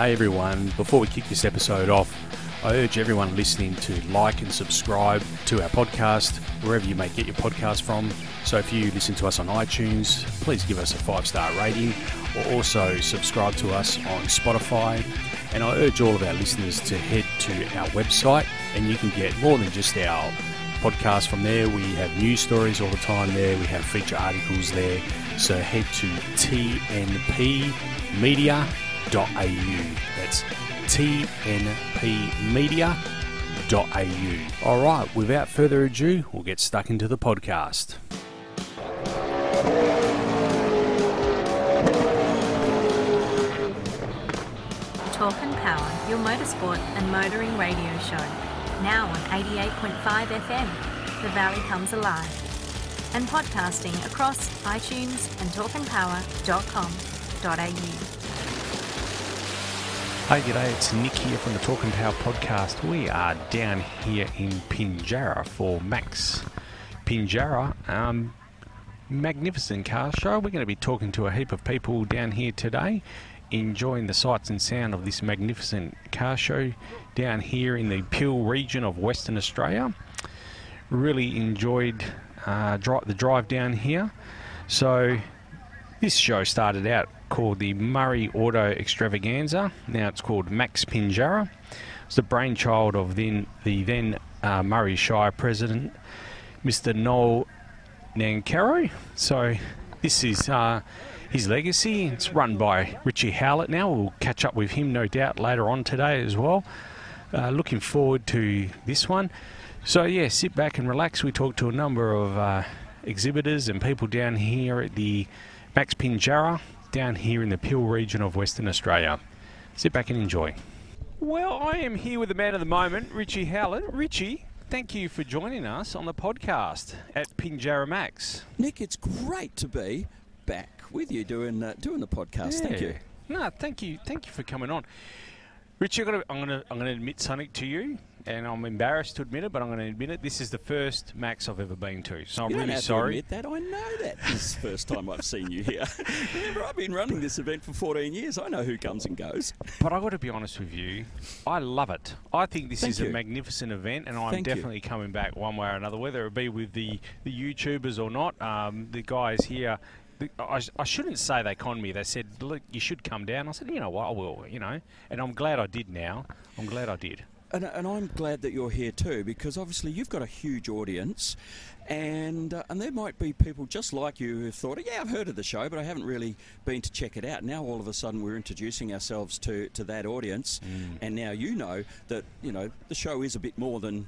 Hey everyone, before we kick this episode off, I urge everyone listening to like and subscribe to our podcast wherever you may get your podcast from. So if you listen to us on iTunes, please give us a five star rating or also subscribe to us on Spotify. And I urge all of our listeners to head to our website and you can get more than just our podcast from there. We have news stories all the time there, we have feature articles there. So head to tnpmedia.com tnpmedia.au. That's tnpmedia.au. All right, without further ado, we'll get stuck into the podcast. Talk and Power, your motorsport and motoring radio show. Now on 88.5 FM, The Valley Comes Alive. And podcasting across iTunes and talkandpower.com.au. Hey, g'day, it's Nick here from the Talk and Power podcast. We are down here in Pinjarra for Max Pinjarra. Um, magnificent car show. We're going to be talking to a heap of people down here today, enjoying the sights and sound of this magnificent car show down here in the Peel region of Western Australia. Really enjoyed uh, the drive down here. So, this show started out called the Murray Auto Extravaganza. Now it's called Max Pinjarra. It's the brainchild of then the then uh, Murray Shire president, Mr. Noel Nancaro. So this is uh, his legacy. It's run by Richie Howlett now. We'll catch up with him, no doubt, later on today as well. Uh, looking forward to this one. So, yeah, sit back and relax. We talked to a number of uh, exhibitors and people down here at the Max Pinjarra down here in the Peel region of Western Australia. Sit back and enjoy. Well, I am here with the man of the moment, Richie Howlett. Richie, thank you for joining us on the podcast at Pinjarra Max. Nick, it's great to be back with you doing uh, doing the podcast. Yeah. Thank you. No, thank you, thank you for coming on. Richie, I'm going to I'm going to admit something to you and I'm embarrassed to admit it, but I'm going to admit it. This is the first Max I've ever been to, so I'm you really sorry. admit that. I know that. This is the first time I've seen you here. Remember, I've been running this event for 14 years. I know who comes and goes. But I've got to be honest with you, I love it. I think this Thank is you. a magnificent event, and I'm Thank you. definitely coming back one way or another, whether it be with the, the YouTubers or not. Um, the guys here I, I, shouldn't say they conned me. They said, "Look, you should come down." I said, "You know what? I will." You know, and I'm glad I did. Now, I'm glad I did. And, and, I'm glad that you're here too, because obviously you've got a huge audience, and uh, and there might be people just like you who've thought, yeah, I've heard of the show, but I haven't really been to check it out. Now all of a sudden we're introducing ourselves to, to that audience, mm. and now you know that you know the show is a bit more than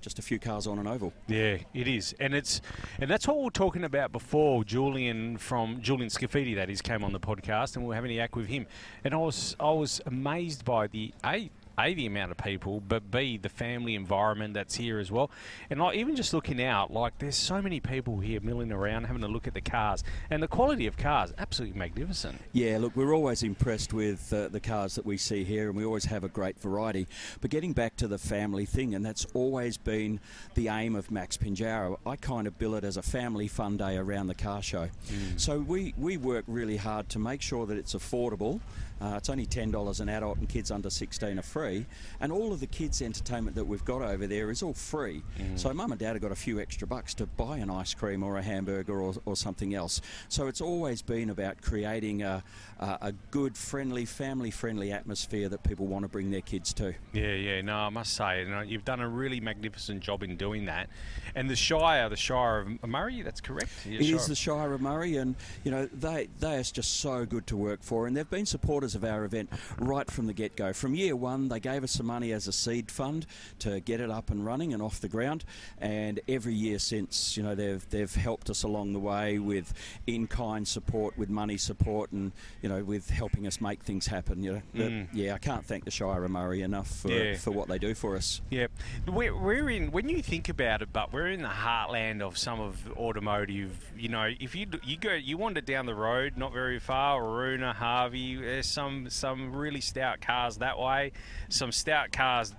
just a few cars on an oval. Yeah, it is, and it's and that's what we are talking about before. Julian from Julian Scaffidi, that is, came on the podcast, and we are having a yak with him, and I was I was amazed by the a a, the amount of people, but B, the family environment that's here as well. And like, even just looking out, like there's so many people here milling around, having a look at the cars, and the quality of cars, absolutely magnificent. Yeah, look, we're always impressed with uh, the cars that we see here, and we always have a great variety. But getting back to the family thing, and that's always been the aim of Max Pinjarra. I kind of bill it as a family fun day around the car show. Mm. So we, we work really hard to make sure that it's affordable uh, it's only $10 an adult, and kids under 16 are free. And all of the kids' entertainment that we've got over there is all free. Mm. So mum and dad have got a few extra bucks to buy an ice cream or a hamburger or, or something else. So it's always been about creating a, a, a good, friendly, family friendly atmosphere that people want to bring their kids to. Yeah, yeah, no, I must say, you know, you've done a really magnificent job in doing that. And the Shire, the Shire of Murray, that's correct? Yeah, it Shire. is the Shire of Murray, and, you know, they, they are just so good to work for, and they've been supporters of our event right from the get go. From year one, they gave us some money as a seed fund to get it up and running and off the ground. And every year since, you know, they've they've helped us along the way with in kind support, with money support, and you know, with helping us make things happen. You know, mm. yeah, I can't thank the Shire of Murray enough for, yeah. for what they do for us. Yeah, we're, we're in when you think about it, but we're in the heartland of some of automotive. You know, if you you go you wander down the road, not very far, Waroona, Harvey, there's some some really stout cars that way, some stout cars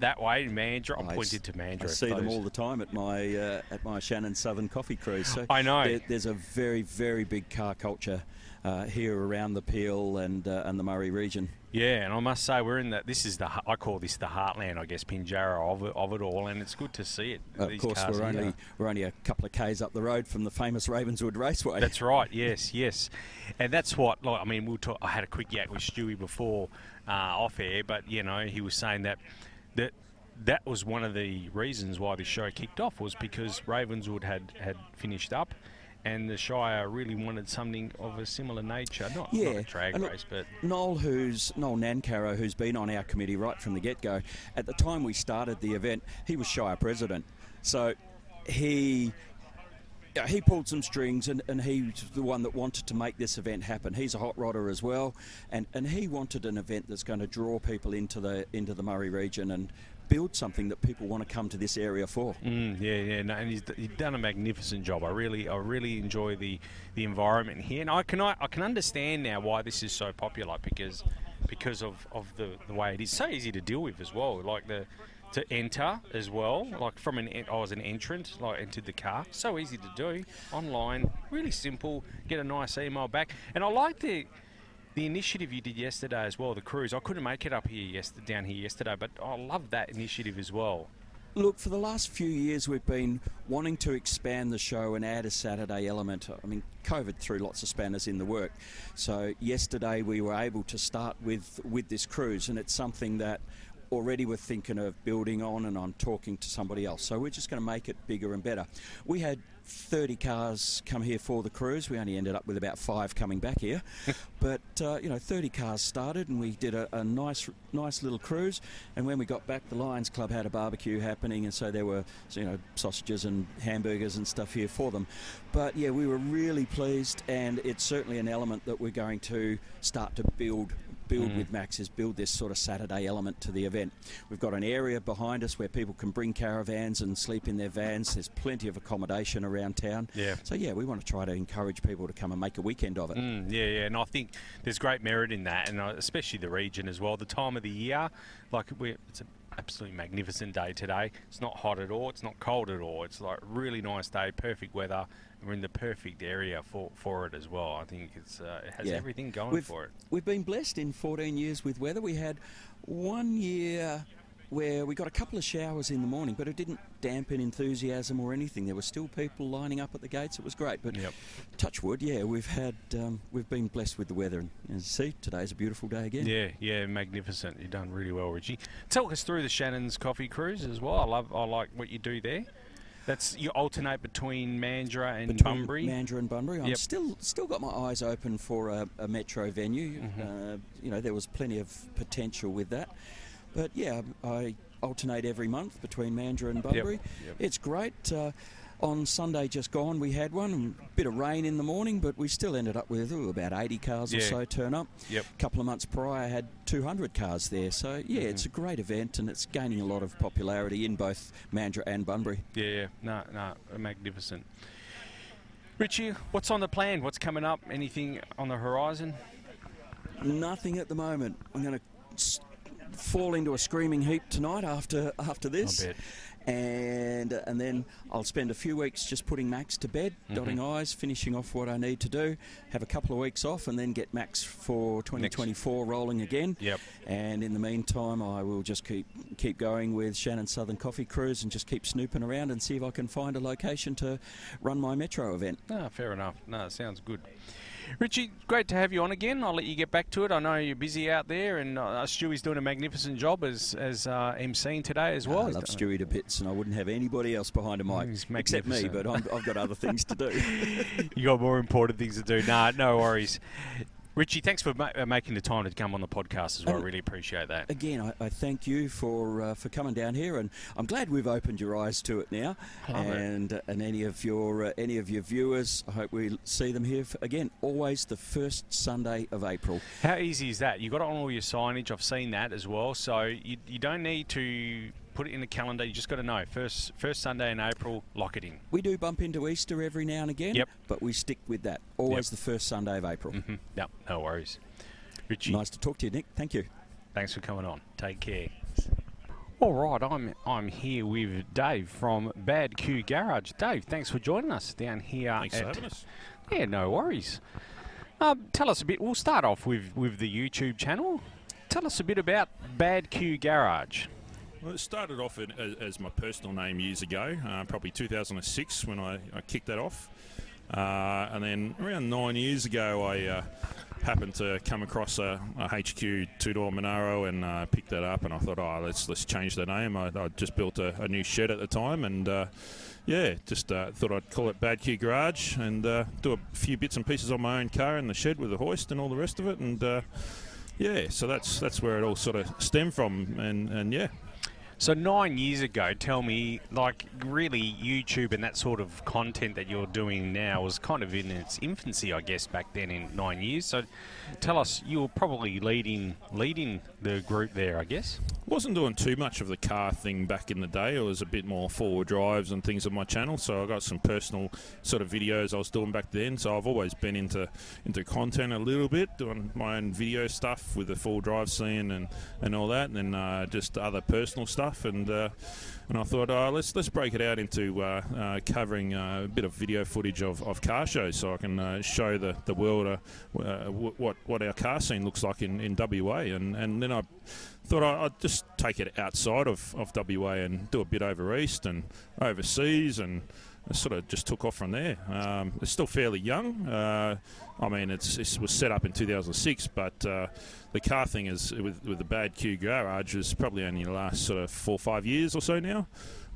that way in Mandurah. I'm pointed to Mandurah. I see them all the time at my uh, at my Shannon Southern Coffee Cruise. So I know there, there's a very very big car culture uh, here around the Peel and uh, and the Murray region. Yeah, and I must say we're in that. This is the I call this the heartland, I guess, Pinjarra of it, of it all, and it's good to see it. Of course, we're only we're only a couple of k's up the road from the famous Ravenswood Raceway. That's right. Yes, yes, and that's what. Like, I mean, we'll talk, I had a quick yak with Stewie before uh, off air, but you know, he was saying that that that was one of the reasons why the show kicked off was because Ravenswood had had finished up. And the Shire really wanted something of a similar nature, not, Yeah, not a drag and race, but Noel, who's Noel Nancaro, who's been on our committee right from the get-go. At the time we started the event, he was Shire president, so he. yeah, He pulled some strings and, and he's the one that wanted to make this event happen. He's a hot rodder as well, and, and he wanted an event that's going to draw people into the into the Murray region and build something that people want to come to this area for. Mm, yeah, yeah, no, and he's, he's done a magnificent job. I really, I really enjoy the, the environment here, and I can I, I can understand now why this is so popular because because of, of the, the way it is so easy to deal with as well. Like the to enter as well, like from an I was an entrant, like entered the car, so easy to do online, really simple. Get a nice email back, and I like the. The initiative you did yesterday as well, the cruise. I couldn't make it up here yesterday, down here yesterday, but I love that initiative as well. Look, for the last few years, we've been wanting to expand the show and add a Saturday element. I mean, COVID threw lots of spanners in the work. So yesterday we were able to start with with this cruise, and it's something that already we're thinking of building on, and I'm talking to somebody else. So we're just going to make it bigger and better. We had 30 cars come here for the cruise. We only ended up with about five coming back here, but uh, you know, 30 cars started, and we did a, a nice, nice little cruise. And when we got back, the Lions Club had a barbecue happening, and so there were you know sausages and hamburgers and stuff here for them. But yeah, we were really pleased, and it's certainly an element that we're going to start to build build with Max is build this sort of Saturday element to the event. We've got an area behind us where people can bring caravans and sleep in their vans. There's plenty of accommodation around town. Yeah. So yeah, we want to try to encourage people to come and make a weekend of it. Mm, yeah, yeah, and I think there's great merit in that, and uh, especially the region as well. The time of the year, like we, it's an absolutely magnificent day today. It's not hot at all. It's not cold at all. It's like really nice day, perfect weather. We're in the perfect area for, for it as well. I think it's uh, it has Yeah. everything going We've, for it. We've been blessed in 14 years with weather. We had one year where we got a couple of showers in the morning, but it didn't dampen enthusiasm or anything. There were still people lining up at the gates. It was great. But Yep. touch wood, yeah, we've had um, we've been blessed with the weather, and you see, today's a beautiful day again. Yeah, yeah, magnificent. You've done really well, Richie. Talk us through the Shannon's Coffee Cruise as well. I love, I like what you do there. That's you alternate between Mandurah and Between Bunbury. Mandurah and Bunbury. I'm Yep. still still got my eyes open for a, a metro venue. Mm-hmm. Uh, you know, there was plenty of potential with that. But yeah, I alternate every month between Mandurah and Bunbury. Yep. It's great. Uh, on Sunday just gone, we had one. A bit of rain in the morning, but we still ended up with ooh, about 80 cars or so turn up. Yep. A couple of months prior, I had 200 cars there. So yeah, Mm-hmm. it's a great event and it's gaining a lot of popularity in both Mandurah and Bunbury. Yeah, yeah, no, no, magnificent. Richie, what's on the plan? What's coming up? Anything on the horizon? Nothing at the moment. I'm going to fall into a screaming heap tonight after after this, and uh, and then I'll spend a few weeks just putting Max to bed, Mm-hmm. dotting I's, finishing off what I need to do, have a couple of weeks off, and then get Max for 2024 rolling again. Yep. And in the meantime, I will just keep keep going with Shannon Southern Coffee Cruise and just keep snooping around and see if I can find a location to run my metro event. No, fair enough. No, sounds good. Richie, great to have you on again. I'll let you get back to it. I know you're busy out there, and uh, Stewie's doing a magnificent job as as uh, emceeing today as well. I love Stewie to bits, and I wouldn't have anybody else behind a mic except me. But I'm, I've got other things to do. you got more important things to do. Nah, no worries. Richie, thanks for ma- uh, making the time to come on the podcast as well. I really appreciate that. Again, I, I thank you for uh, for coming down here, and I'm glad we've opened your eyes to it now. Love it. and uh, and any of your uh, any of your viewers, I hope we see them here for, again. Always the first Sunday of April. How easy is that? You got it on all your signage. I've seen that as well. So you, you don't need to put it in the calendar. You just got to know first first Sunday in April. Lock it in. We do bump into Easter every now and again, Yep. but we stick with that. Always Yep. the first Sunday of April. hmm Yep, no worries. Richie, Nice to talk to you, Nick. Thank you. thanks for coming on. Take care. All right, I'm I'm here with Dave from Bad Q Garage. Dave, thanks for joining us down here. Thanks for at, having us. Yeah, no worries. Um, tell us a bit. We'll start off with with the YouTube channel. tell us a bit about Bad Q Garage. Well, it started off in, as, as, my personal name years ago, uh, probably 2006 when I, I kicked that off. Uh, and then around nine years ago, I uh, happened to come across a, a HQ two door Monaro and uh, picked that up. And I thought, oh, let's let's change the name. I, I just built a, a, new shed at the time, and uh, yeah, just uh, thought I'd call it Bad Q Garage and uh, do a few bits and pieces on my own car in the shed with a hoist and all the rest of it. And yeah, so that's that's where it all sort of stemmed from. And and yeah, so nine years ago, tell me, like really, YouTube and that sort of content that you're doing now was kind of in its infancy, I guess, back then in nine years. So, tell us, you were probably leading leading the group there, I guess. Wasn't doing too much of the car thing back in the day. It was a bit more forward drives and things on my channel. So I got some personal sort of videos I was doing back then. So I've always been into into content a little bit, doing my own video stuff with the full drive scene and, and all that, and then uh, just other personal stuff. And uh, and I thought, oh, let's let's break it out into uh, uh, covering uh, a bit of video footage of, of car shows, so I can show the the world uh, what what our car scene looks like in, in WA, and and then I thought I'd just take it outside of, of WA and do a bit over east and overseas and sort of just took off from there. Um, it's still fairly young. Uh, I mean, it's it was set up in 2006, but uh, the car thing is with with the bad Q garage is probably only the last sort of four or five years or so now,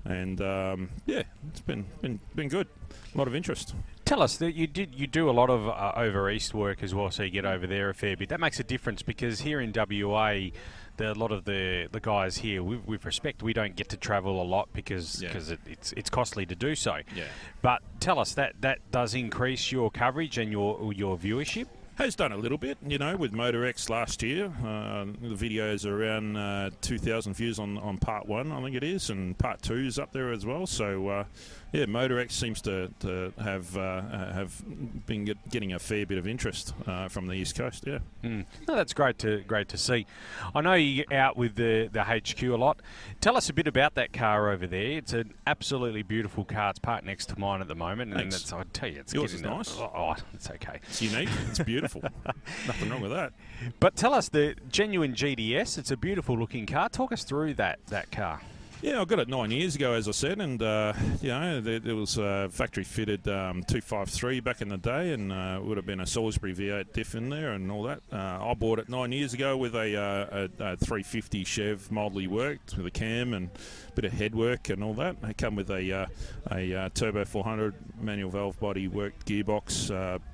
and um, yeah, it's been been been good. A lot of interest. Tell us that you did you do a lot of uh, over east work as well, so you get over there a fair bit. That makes a difference because here in WA the, a lot of the, the guys here, with, with respect, we don't get to travel a lot because yeah. cause it, it's it's costly to do so. Yeah. But tell us that that does increase your coverage and your your viewership. Has done a little bit, you know, with Motorex last year. Uh, the videos are around uh, 2,000 views on, on part one, I think it is, and part two is up there as well. So, uh, yeah, Motorex seems to, to have uh, have been get, getting a fair bit of interest uh, from the east coast. Yeah, mm. no, that's great to great to see. I know you're out with the the HQ a lot. Tell us a bit about that car over there. It's an absolutely beautiful car. It's parked next to mine at the moment, and I tell you, it's yours is nice. Oh, oh, it's okay. It's unique. It's beautiful. Nothing wrong with that. But tell us the genuine GTS. It's a beautiful looking car. Talk us through that that car. Yeah, I got it nine years ago, as I said, and uh, you know there, was a factory fitted um, 253 back in the day, and uh, would have been a Salisbury V8 diff in there and all that. Uh, I bought it nine years ago with a, uh, a, a 350 Chev, mildly worked with a cam and a bit of head work and all that. It come with a uh, a uh, turbo 400 manual valve body worked gearbox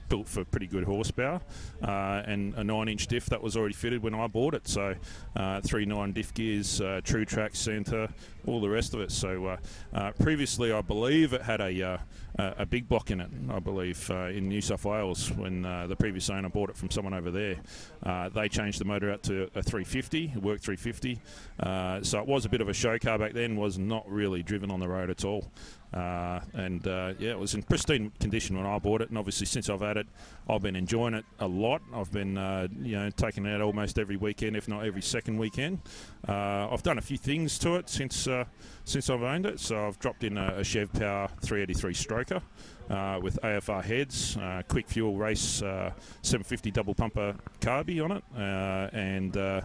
built for pretty good horsepower, uh, and a nine-inch diff that was already fitted when I bought it. So uh, three nine diff gears, uh, Truetrac centre, all the rest of it. So uh, uh, previously, I believe it had a uh, a big block in it. I believe in New South Wales when the previous owner bought it from someone over there. they changed the motor out to a 350, a work 350. so it was a bit of a show car back then. Was not really driven on the road at all. Uh, and uh, yeah, it was in pristine condition when I bought it, and obviously since I've had it, I've been enjoying it a lot. I've been uh, you know taking it out almost every weekend, if not every second weekend. Uh, I've done a few things to it since uh, since I've owned it. So I've dropped in a, a Chev Power 383 stroker. Uh, with AFR heads, uh, quick fuel race, uh, 750 double pumper carby on it, and uh,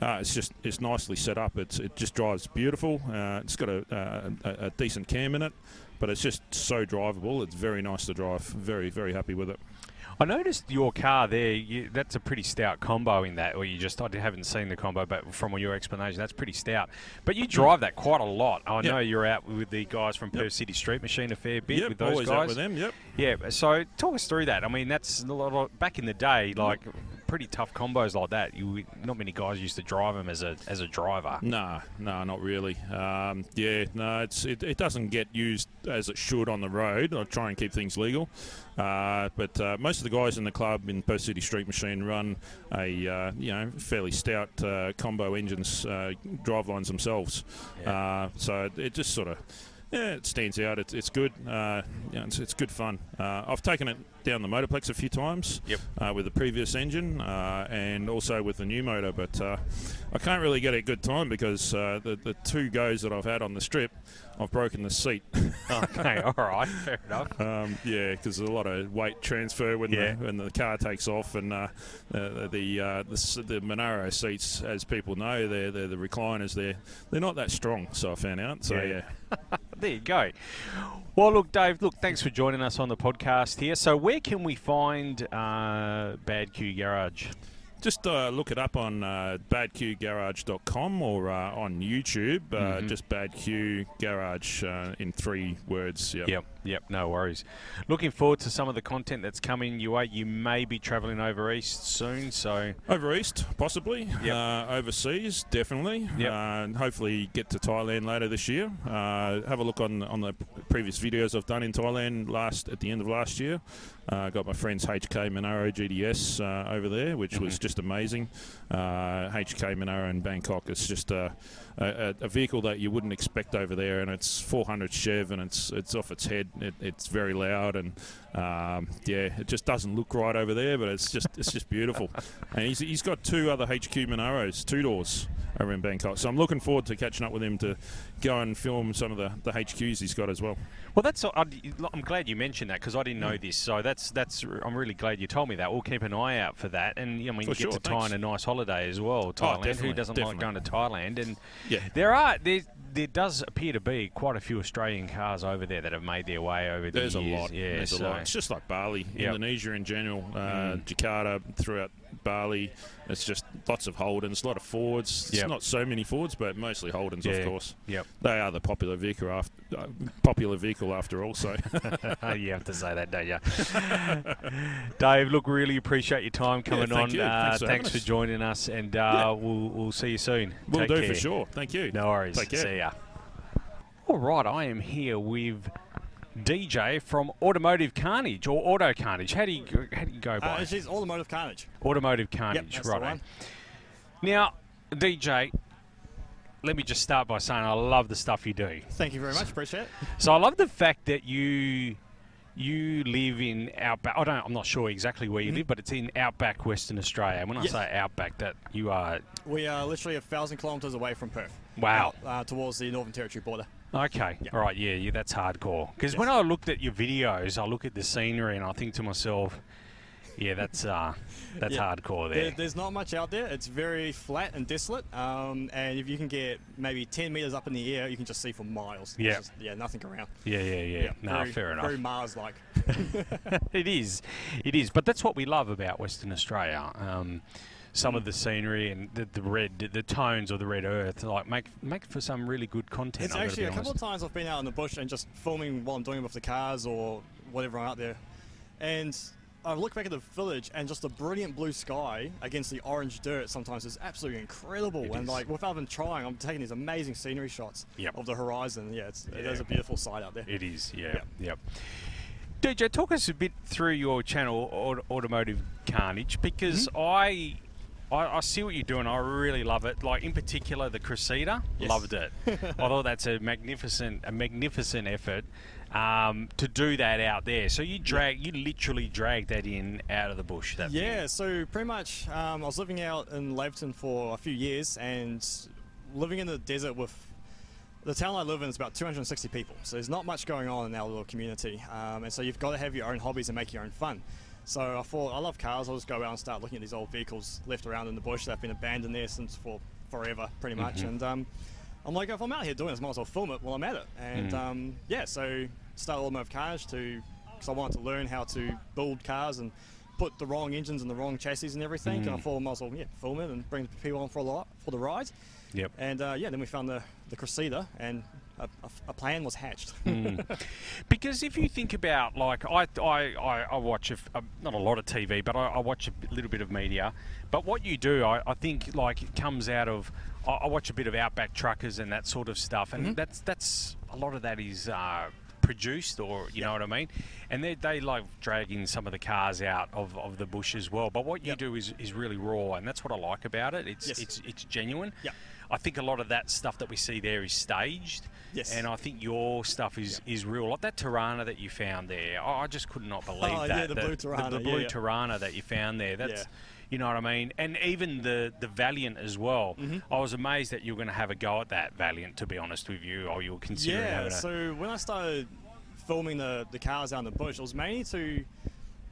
it's just it's nicely set up. It's it just drives beautiful. It's got a, a, a, decent cam in it, but it's just so drivable. It's very nice to drive. Very very happy with it. I noticed your car there. You, that's a pretty stout combo in that, or you just I haven't seen the combo, but from your explanation, that's pretty stout. But you drive that quite a lot. I yep. know you're out with the guys from yep. Perth City Street Machine a fair bit yep, with those always guys. Out with them. Yep. Yeah. So talk us through that. I mean, that's a lot of, back in the day, like pretty tough combos like that. You not many guys used to drive them as a as a driver. No, no, not really. Um, yeah, no, it's it, it, doesn't get used as it should on the road. I try and keep things legal, uh, but uh, most of the guys in the club in Perth City Street Machine run a uh, you know fairly stout uh, combo engines uh, drive lines themselves. Yeah. Uh, so it just sort of yeah, it stands out. It's, it's good. Uh, yeah, it's, it's good fun. Uh, I've taken it down the motorplex a few times. Yep. Uh, with the previous engine uh, and also with the new motor, but uh, I can't really get a good time because uh, the the two goes that I've had on the strip, I've broken the seat. okay, all right, fair enough. Um, yeah, because there's a lot of weight transfer when Yeah. the when the car takes off, and uh, uh, the uh, the, the Monaro seats, as people know, they're, they're the recliners. They're they're not that strong. So I found out. So Yeah. yeah, There you go. Well, look, Dave. Look, thanks for joining us on the podcast here. So, where can we find uh, Bad Q Garage? Just uh, look it up on uh, badqgarage.com or uh, on YouTube. Uh, Mhm. Just Bad Q Garage uh, in three words. Yep. Yep, yep, no worries. Looking forward to some of the content that's coming your way. You may be travelling over east soon, so Over east, possibly. Yep. Uh, overseas, definitely. Yep. Uh, and hopefully get to Thailand later this year. Uh, have a look on on the previous videos I've done in Thailand last at the end of last year. Uh, got my friends HK Monaro GTS uh, over there, which was Mhm. just amazing. Uh, HK Monaro in Bangkok. It's just a, a, a vehicle that you wouldn't expect over there, and it's 400 Chev, and it's it's off its head. It, it's very loud, and um, yeah, it just doesn't look right over there, but it's just it's just beautiful. and he's, he's got two other HQ Monaros, two doors over in Bangkok. So I'm looking forward to catching up with him to go and film some of the, the HQs he's got as well. well, that's. I'm glad you mentioned that because I didn't know this. So that's that's. I'm really glad you told me that. We'll keep an eye out for that, and you know, we For can get sure, to Thai thanks. a nice holiday as well. Thailand. Who doesn't definitely. like going to Thailand? And Yeah. there are there. There does appear to be quite a few Australian cars over there that have made their way over the There's a years. lot. Yeah, There's so- a lot. It's just like Bali, Yep. Indonesia in general, uh, Mm. Jakarta throughout Bali. It's just lots of Holdens, a lot of Fords. It's not so many Fords, but mostly Holdens, Yeah. of course. Yep. They are the popular vehicle after uh, popular vehicle after all. So you have to say that, don't you? Dave, look, really appreciate your time coming thank on. you. Uh, Thanks for thanks for joining us, and uh, Yeah. we'll, we'll see you soon. we'll Take do care. for sure. Thank you. No worries. Take care. See ya. All right, I am here with DJ from Automotive Karnage or Auto Karnage. How do you how do you go by? Uh, she's Automotive Karnage. Automotive Yep, Karnage, the right? Now, DJ, let me just start by saying I love the stuff you do. Thank you very much. Appreciate it. So I love the fact that you you live in outback. I don't. I'm not sure exactly where you live, but it's in outback Western Australia. And when I say outback, that you are We are literally a thousand kilometres away from Perth. Wow. Uh, towards the Northern Territory border. Okay. Yeah. All right. Yeah. Yeah. That's hardcore. Because Yes. when I looked at your videos, I look at the scenery and I think to myself, yeah, that's uh, that's Yeah. hardcore There, there. there's not much out there. It's very flat and desolate. Um, and if you can get maybe 10 metres up in the air, you can just see for miles. Yeah. just- yeah, nothing around. Yeah. Yeah. Yeah. no, very, fair enough. Very Mars-like. it is, it is. But that's what we love about Western Australia. Um, some of the scenery and the, the red, the tones of the red earth, like make make for some really good content. It's actually a couple of times I've been out in the bush and just filming while I'm doing it with the cars or whatever I'm out there, and I look back at the village and just the brilliant blue sky against the orange dirt sometimes is absolutely incredible. It and is. like without even trying, I'm taking these amazing scenery shots Yep. of the horizon. Yeah, it's, Yeah. is a beautiful sight out there. It is, yeah, Yep. yep. DJ, talk us a bit through your channel, Automotive Karnage, because Mm-hmm. I, I I see what you're doing. I really love it. Like in particular, the Cressida, Yes. loved it. I thought that's a magnificent, a magnificent effort um, to do that out there. So you drag, you literally drag that in out of the bush. That thing. Yeah, so pretty much, um, I was living out in Laverton for a few years and living in the desert with the town I live in is about 260 people, so there's not much going on in our little community, um, and so you've got to have your own hobbies and make your own fun. So I thought I love cars. I'll just go out and start looking at these old vehicles left around in the bush that have been abandoned there since for forever, pretty much. And um, I'm like, if I'm out here doing this, I might as well film it while I'm at it. And um, yeah, so started Automotive cars to because I wanted to learn how to build cars and put the wrong engines and the wrong chassis and everything. And I thought I might as well yeah, film it and bring people on for a lot for the ride. Yep. And uh, yeah, then we found the the Cressida, and a, a, plan was hatched. Because if you think about, like, I, I, I, watch, a a not a lot of TV, but I, I watch a little bit of media. But what you do, I, I think, like, it comes out of, I, I watch a bit of Outback Truckers and that sort of stuff, and that's, that's, a lot of that is uh, produced, or you know what I mean. And they they like dragging some of the cars out of, of the bush as well. But what you Yep. do is, is really raw, and that's what I like about it. It's Yes. it's it's genuine. Yep. I think a lot of that stuff that we see there is staged. Yes. And I think your stuff is, is real. Like that Torana that you found there, I I just could not believe Oh, that. yeah, the blue Torana, The, yeah, blue yeah. Torana that you found there. That's, Yeah. you know what I mean? And even the, the Valiant as well. Mm-hmm. I was amazed that you were going to have a go at that Valiant, to be honest with you, or you were considering Yeah, having a. so when I started filming the, the cars out in the bush, it was mainly to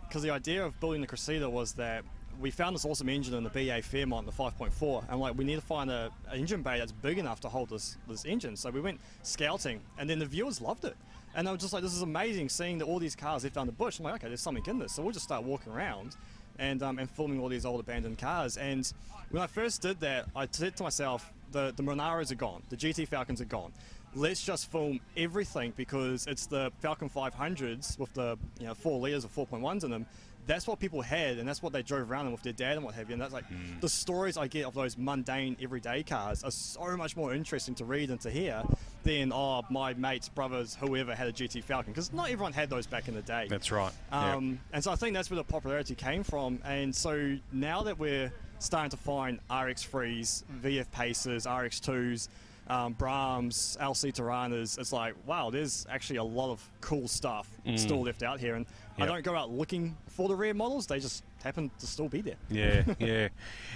because the idea of building the Crusader was that we found this awesome engine in the BA Fairmont, the 5.4, and like we need to find a, an engine bay that's big enough to hold this this engine. So we went scouting, and then the viewers loved it, and they were just like, "This is amazing!" Seeing that all these cars left down the bush. I'm like, "Okay, there's something in this." So we'll just start walking around. And, um, and filming all these old abandoned cars. And when I first did that, I said to myself, the, the Monaros are gone, the GT Falcons are gone let's just film everything because it's the Falcon 500s with the you know four liters or 4.1s in them. That's what people had, and that's what they drove around in with their dad and what have you. And that's like the stories I get of those mundane, everyday cars are so much more interesting to read and to hear than oh my mate's brothers, whoever had a GT Falcon, because not everyone had those back in the day. That's right. yeah. Um, And so I think that's where the popularity came from. And so now that we're starting to find RX3s, VF Pacers, RX2s, um, Broughams, LC Toranas, it's like, wow, there's actually a lot of cool stuff still left out here. And I don't go out looking for the rare models, they just happen to still be there. Yeah, yeah.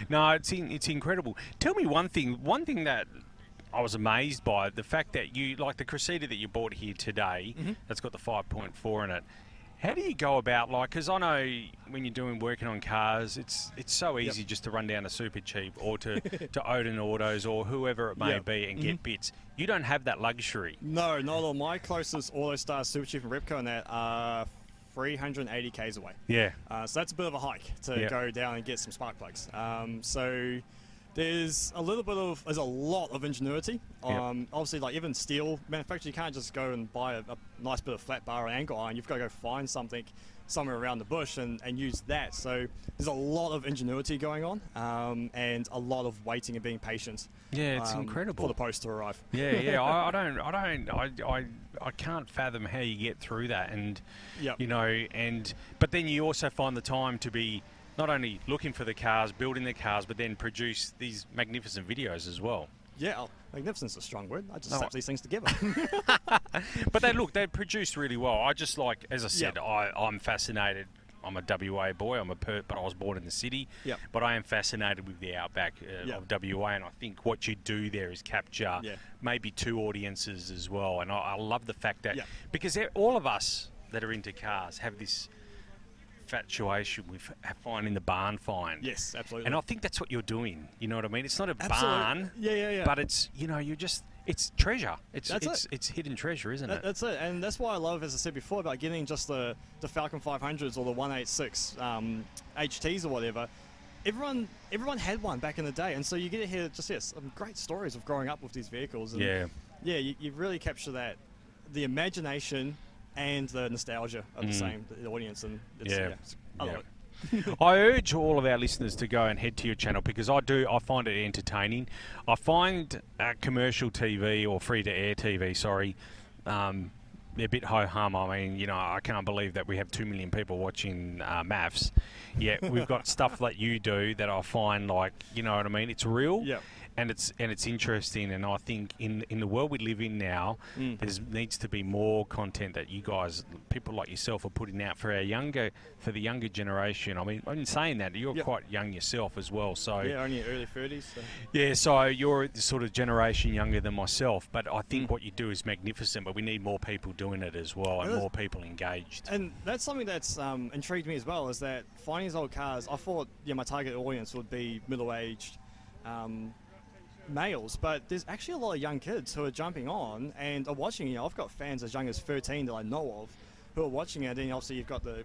No, it's in, it's incredible. Tell me one thing. One thing that I was amazed by the fact that you like the Crusader that you bought here today. Mm-hmm. That's got the five point four in it. How do you go about like? Because I know when you're doing working on cars, it's it's so easy just to run down to Super Cheap or to to Odin Autos or whoever it may Yep. be and get bits. You don't have that luxury. No, not at all. My closest AutoStar Super Cheap and Repco and that are 380 k's away. Yeah. Uh, so that's a bit of a hike to Yeah. go down and get some spark plugs. Um, so there's a little bit of, there's a lot of ingenuity. Um, Obviously, like even steel manufacturer, you can't just go and buy a, a nice bit of flat bar or angle iron. You've got to go find something somewhere around the bush and, and use that. So there's a lot of ingenuity going on um, and a lot of waiting and being patient. Yeah, it's um, incredible. for the post to arrive. Yeah, yeah. I, I don't, I don't, I, I, I can't fathom how you get through that, and Yep. you know, and but then you also find the time to be not only looking for the cars, building the cars, but then produce these magnificent videos as well. Yeah, oh, magnificent's a strong word. I just No, slap these things together. But they look, they produce really well. I just like, as I said, Yep. I, I'm fascinated. I'm a WA boy. I'm a Perth, but I was born in the city. Yep. But I am fascinated with the outback uh, Yep. of WA, and I think what you do there is capture Yeah. maybe two audiences as well. And I, I love the fact that Yep. because all of us that are into cars have this infatuation with finding the barn find. yes, absolutely. And I think that's what you're doing. You know what I mean? It's not a Absolutely. barn. Yeah, yeah, yeah. But it's you know you're just it's treasure. It's That's it's it. it's hidden treasure, isn't That, it? that's it, and that's why I love, as I said before, about getting just the, the Falcon 500s or the 186 um, HTs or whatever. Everyone, everyone had one back in the day, and so you get to hear just yes, some great stories of growing up with these vehicles. And Yeah. yeah, you, you really capture that, the imagination and the nostalgia of the same the audience, and it's, Mm. Yeah. yeah, I love Yeah. it. I urge all of our listeners to go and head to your channel because I do. I find it entertaining. I find uh, commercial TV or free to air TV, sorry, um, they're a bit ho hum. I mean, you know, I can't believe that we have two million people watching uh, MAFS. Yet we've got stuff that you do that I find like, you know what I mean? It's real. Yep. And it's and it's interesting, and I think in in the world we live in now, Mm. there needs to be more content that you guys, people like yourself, are putting out for our younger, for the younger generation. I mean, I'm saying that you're Yep. quite young yourself as well, so Yeah, only early 30s. So. yeah, so you're the sort of generation younger than myself, but I Mm. think what you do is magnificent. But we need more people doing it as well, and Well, more people engaged. And that's something that's um, intrigued me as well. Is that finding these old cars? I thought yeah, my target audience would be middle-aged um, males, but there's actually a lot of young kids who are jumping on and are watching. You know, I've got fans as young as 13 that I know of who are watching it. And then obviously, you've got the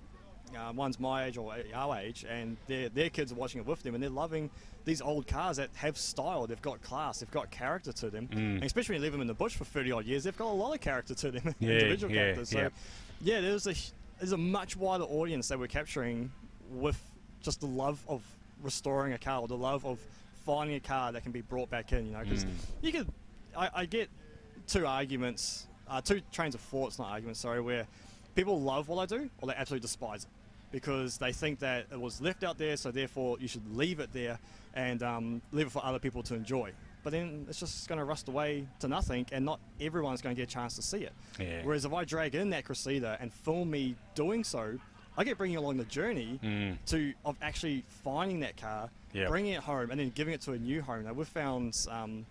uh, one's my age or our age, and their their kids are watching it with them, and they're loving these old cars that have style. They've got class. They've got character to them. And especially when you leave them in the bush for 30 odd years, they've got a lot of character to them. Yeah, individual yeah, characters. So yeah. yeah, there's a there's a much wider audience that we're capturing with just the love of restoring a car or the love of finding a car that can be brought back in. You know, because Mm. you could, I, I get two arguments uh, two trains of thoughts, not arguments. Sorry, where people love what I do or they absolutely despise it because they think that it was left out there, so therefore you should leave it there and um, leave it for other people to enjoy. But then it's just going to rust away to nothing, and not everyone's going to get a chance to see it. Yeah. Whereas if I drag in that Cressida and film me doing so, I get bringing along the journey Mm. to of actually finding that car, Yep. bringing it home, and then giving it to a new home. Now we've found um,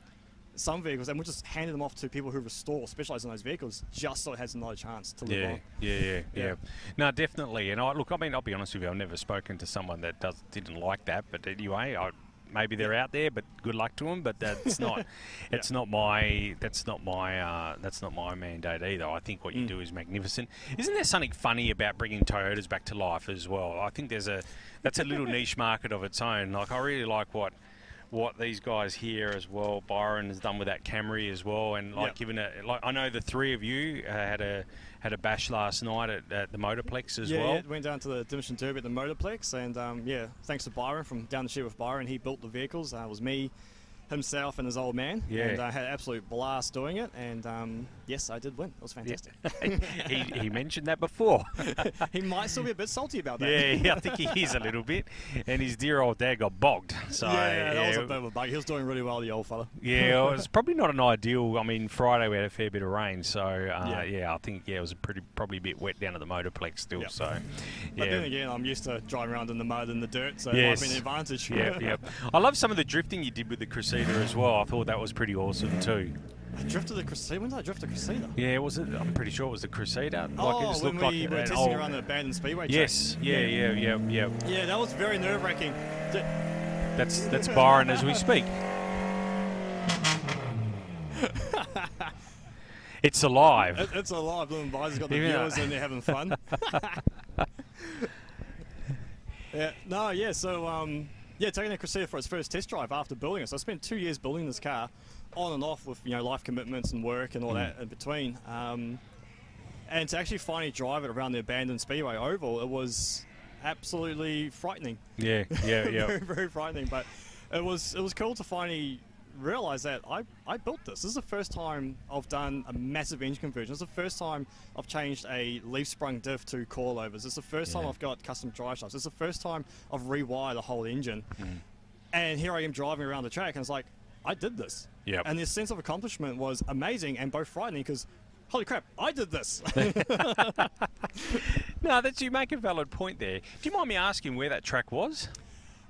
some vehicles, and we're just handing them off to people who restore, specialise in those vehicles, just so it has another chance to live Yeah, on. yeah, yeah, yeah, Yeah. No, definitely. And I look, I mean, I'll be honest with you. I've never spoken to someone that does didn't like that. But anyway, I, maybe they're out there. But good luck to them. But that's not. It's not my. That's not my. Uh, that's not my mandate either. I think what you Mm. do is magnificent. Isn't there something funny about bringing Toyotas back to life as well? I think there's a. That's a little niche market of its own. Like I really like what. What these guys here as well, Byron has done with that Camry as well, and like Yep. given it, like I know the three of you uh, had a had a bash last night at, at the Motorplex as yeah, well. yeah, went down to the Dimension Derby at the Motorplex, and um, yeah, thanks to Byron from down the street with Byron, he built the vehicles. Uh, it was me, himself, and his old man, Yeah. and I had an absolute blast doing it. And um, yes, I did win. It was fantastic. he, he mentioned that before. he might still be a bit salty about that. yeah, I think he is a little bit, and his dear old dad got bogged. So yeah, that was a bit of a bug. He was doing really well, the old fella. yeah, it was probably not an ideal. I mean, Friday we had a fair bit of rain, so uh, yeah. Yeah. I think yeah, it was a pretty probably a bit wet down at the Motorplex still. Yep. So But yeah. then again, I'm used to driving around in the mud and the dirt, so Yes. it might be an advantage. yeah, yeah. I love some of the drifting you did with the Crusader as well. I thought that was pretty awesome too. I drifted the Crusader. When did I drift the Crusader? Yeah, was it? I'm pretty sure it was the Crusader. Like, oh, it just when looked like we were an testing old- around the abandoned speedway track. Yes, yeah, yeah, yeah, yeah. Yeah, that was very nerve wracking. That's that's Byron as we speak. It's alive. It, it's alive. Little Bi's got the Yeah. viewers and they're having fun. yeah, no, yeah. So, um, yeah, taking the Crusader for its first test drive after building it. So I spent two years building this car, on and off with you know life commitments and work and all that in between. Um, and to actually finally drive it around the abandoned speedway oval, it was absolutely frightening. Yeah, yeah, yeah. very, very frightening. But it was it was cool to finally realize that I, I built this. This is the first time I've done a massive engine conversion. It's the first time I've changed a leaf sprung diff to coilovers. It's the first time I've got custom drive shafts. It's the first time I've rewired the whole engine. Mm. And here I am driving around the track, and it's like, I did this. Yep. And this sense of accomplishment was amazing and both frightening because, holy crap, I did this. No, that's you make a valid point there. Do you mind me asking where that track was?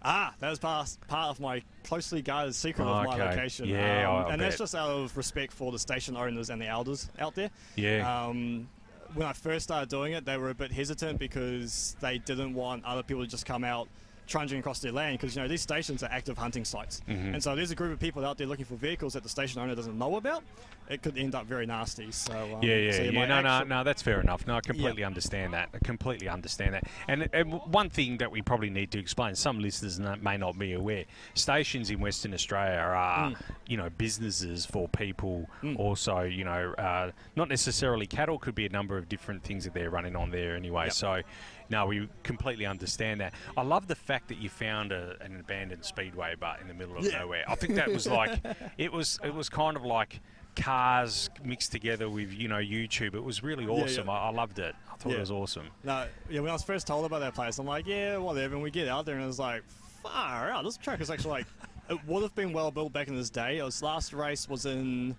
Ah, that was part, part of my closely guarded secret Oh, of my okay. location. Yeah, um, I and that's just out of respect for the station owners and the elders out there. Yeah. Um, when I first started doing it, they were a bit hesitant because they didn't want other people to just come out trudging across their land because you know these stations are active hunting sites, Mhm. and so there's a group of people out there looking for vehicles that the station owner doesn't know about. It could end up very nasty. So um, Yeah, yeah, so yeah. No, no, no. That's fair enough. No, I completely understand that. I completely understand that. And, and one thing that we probably need to explain, some listeners may not be aware, stations in Western Australia are, Mm. you know, businesses for people. Mm. Also, you know, uh, not necessarily cattle. Could be a number of different things that they're running on there anyway. Yep. So, no, we completely understand that. I love the fact that you found a, an abandoned speedway, but in the middle of Yeah. nowhere. I think that was like, it was, it was kind of like cars mixed together with you know YouTube. It was really yeah. awesome. I, I loved it. I thought it was awesome. No, yeah, when I was first told about that place, I'm like, yeah, whatever. And we get out there, and it's like, far out. This track is actually like, it would have been well built back in this day. Its last race was in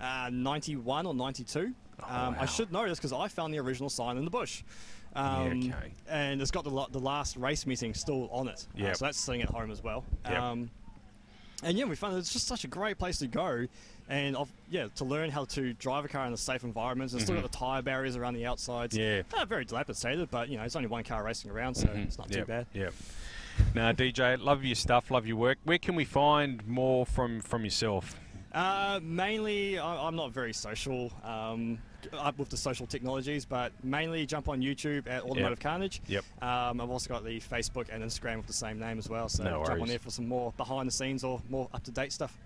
uh, 91 or 92. Oh, um, wow. I should know this because I found the original sign in the bush. Um, Yeah, okay. And it's got the, the last race meeting still on it. Uh, so that's sitting at home as well. Yep. Um, and yeah, we found it's just such a great place to go, and I've, yeah, to learn how to drive a car in a safe environment. And still Mhm. got the tire barriers around the outsides. Yeah. Uh, very dilapidated, but you know, it's only one car racing around, so Mhm. it's not too bad. Yeah. Now, DJ, love your stuff, love your work. Where can we find more from from yourself? Uh, mainly, I, I'm not very social um, up with the social technologies, but mainly jump on YouTube at Automotive Karnage. Yep. Um, I've also got the Facebook and Instagram with the same name as well, so No jump on there for some more behind the scenes or more up to date stuff.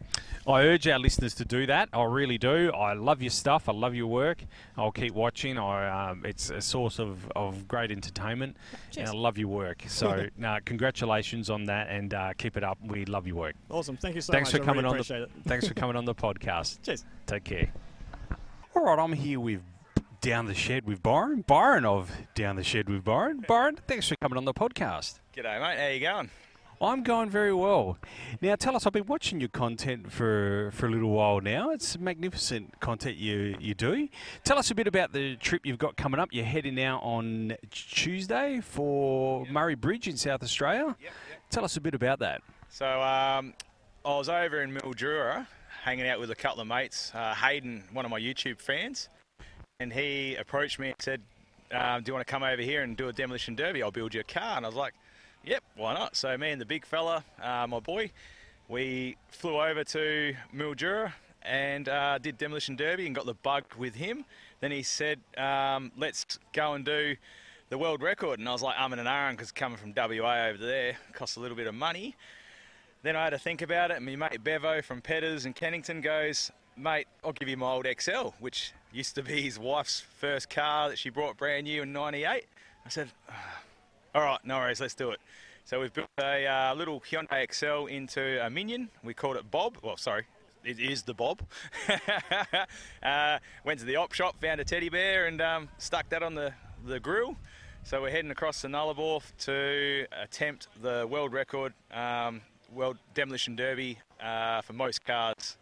I urge our listeners to do that. I really do. I love your stuff. I love your work. I'll keep watching. I, um, it's a source of, of great entertainment, and I love your work. So, no, congratulations on that, and uh, keep it up. We love your work. Awesome, thank you so thanks much. for coming really on the. it. Thanks for coming on the podcast. Cheers. Take care. All right, I'm here with Down the Shed with Byron. Byron of Down the Shed with Byron. Byron, thanks for coming on the podcast. G'day, mate. How you going? I'm going very well. Now, tell us, I've been watching your content for, for a little while now. It's magnificent content you, you do. Tell us a bit about the trip you've got coming up. You're heading out on Tuesday for yep. Murray Bridge in South Australia. Yep, yep. Tell us a bit about that. So, um, I was over in Mildura hanging out with a couple of mates. Uh, Hayden, one of my YouTube fans, and he approached me and said, um, Do you want to come over here and do a demolition derby? I'll build you a car. And I was like, Yep, why not? So me and the big fella, uh, my boy, we flew over to Mildura and uh, did demolition derby and got the bug with him. Then he said, um, "Let's go and do the world record." And I was like, "I'm in an iron because coming from WA over there costs a little bit of money." Then I had to think about it, and my mate Bevo from Petters and Kennington goes, "Mate, I'll give you my old Excel, which used to be his wife's first car that she brought brand new in '98." I said. Oh, all right, no worries, let's do it. So we've built a uh, little Hyundai Excel into a Minion. We called it Bob. Well, sorry, it is the Bob. uh, went to the op shop, found a teddy bear, and um, stuck that on the, the grill. So we're heading across the Nullarbor to attempt the world record um, World Demolition Derby uh, for most cars.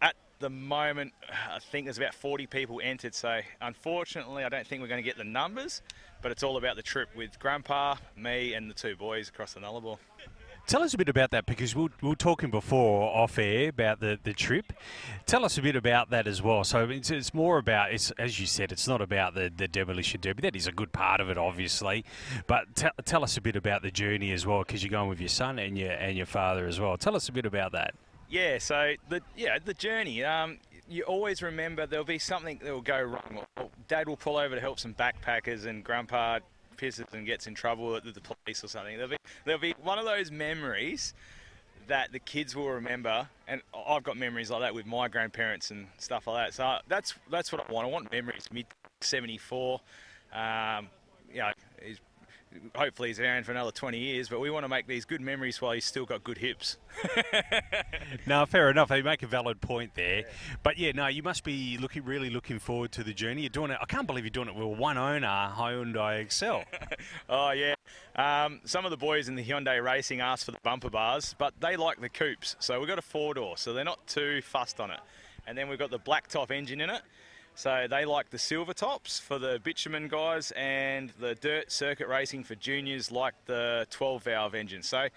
At the moment, I think there's about 40 people entered. So unfortunately, I don't think we're going to get the numbers but it's all about the trip with Grandpa, me, and the two boys across the Nullarbor. Tell us a bit about that because we, we were talking before off air about the, the trip. Tell us a bit about that as well. So it's, it's more about, it's, as you said, it's not about the, the demolition derby. That is a good part of it, obviously. But t- tell us a bit about the journey as well because you're going with your son and your, and your father as well. Tell us a bit about that. Yeah, so the yeah the journey. Um, you always remember there'll be something that will go wrong. Dad will pull over to help some backpackers, and Grandpa pisses and gets in trouble with the police or something. There'll be there'll be one of those memories that the kids will remember, and I've got memories like that with my grandparents and stuff like that. So that's that's what I want. I want memories. Mid '74, um, you know, hopefully he's around for another 20 years, but we want to make these good memories while he's still got good hips. no, fair enough. You make a valid point there. Yeah. But yeah, no, you must be looking really looking forward to the journey. You're doing it. I can't believe you're doing it with one owner, Hyundai Excel. oh yeah. Um, some of the boys in the Hyundai racing asked for the bumper bars, but they like the coupes, so we've got a four door, so they're not too fussed on it. And then we've got the black top engine in it. So they like the silver tops for the bitumen guys, and the dirt circuit racing for juniors like the 12 valve engine. So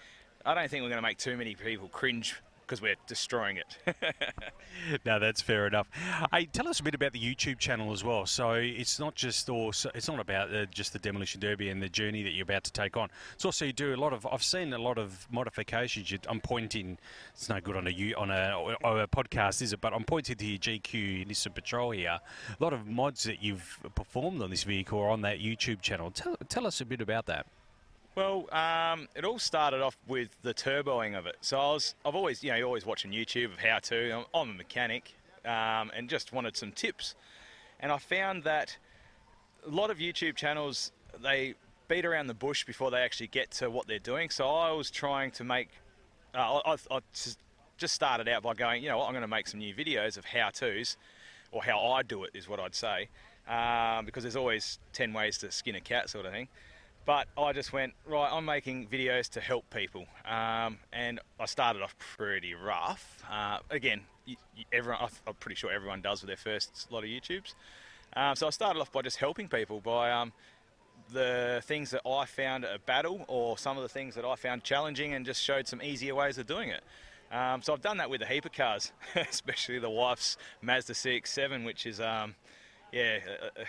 I don't think we're going to make too many people cringe because we're destroying it. no, that's fair enough. Hey, tell us a bit about the YouTube channel as well. So it's not just or it's not about uh, just the demolition derby and the journey that you're about to take on. It's also you do a lot of. I've seen a lot of modifications. You, I'm pointing. It's no good on a on a, on a podcast, is it? But I'm pointing to your GQ Nissan Patrol here. A lot of mods that you've performed on this vehicle are on that YouTube channel. Tell, tell us a bit about that. Well, um, it all started off with the turboing of it. So I was, I've always, you know, you're always watching YouTube of how to. I'm, I'm a mechanic, um, and just wanted some tips. And I found that a lot of YouTube channels they beat around the bush before they actually get to what they're doing. So I was trying to make. Uh, I, I, just started out by going, you know, what, I'm going to make some new videos of how tos, or how I do it is what I'd say, um, because there's always ten ways to skin a cat, sort of thing. But I just went, right, I'm making videos to help people. Um, and I started off pretty rough. Uh, again, you, you, everyone, I'm pretty sure everyone does with their first lot of YouTubes. Um, so I started off by just helping people by um, the things that I found a battle or some of the things that I found challenging and just showed some easier ways of doing it. Um, so I've done that with a heap of cars, especially the wife's Mazda CX-7, which is, um, yeah, uh, uh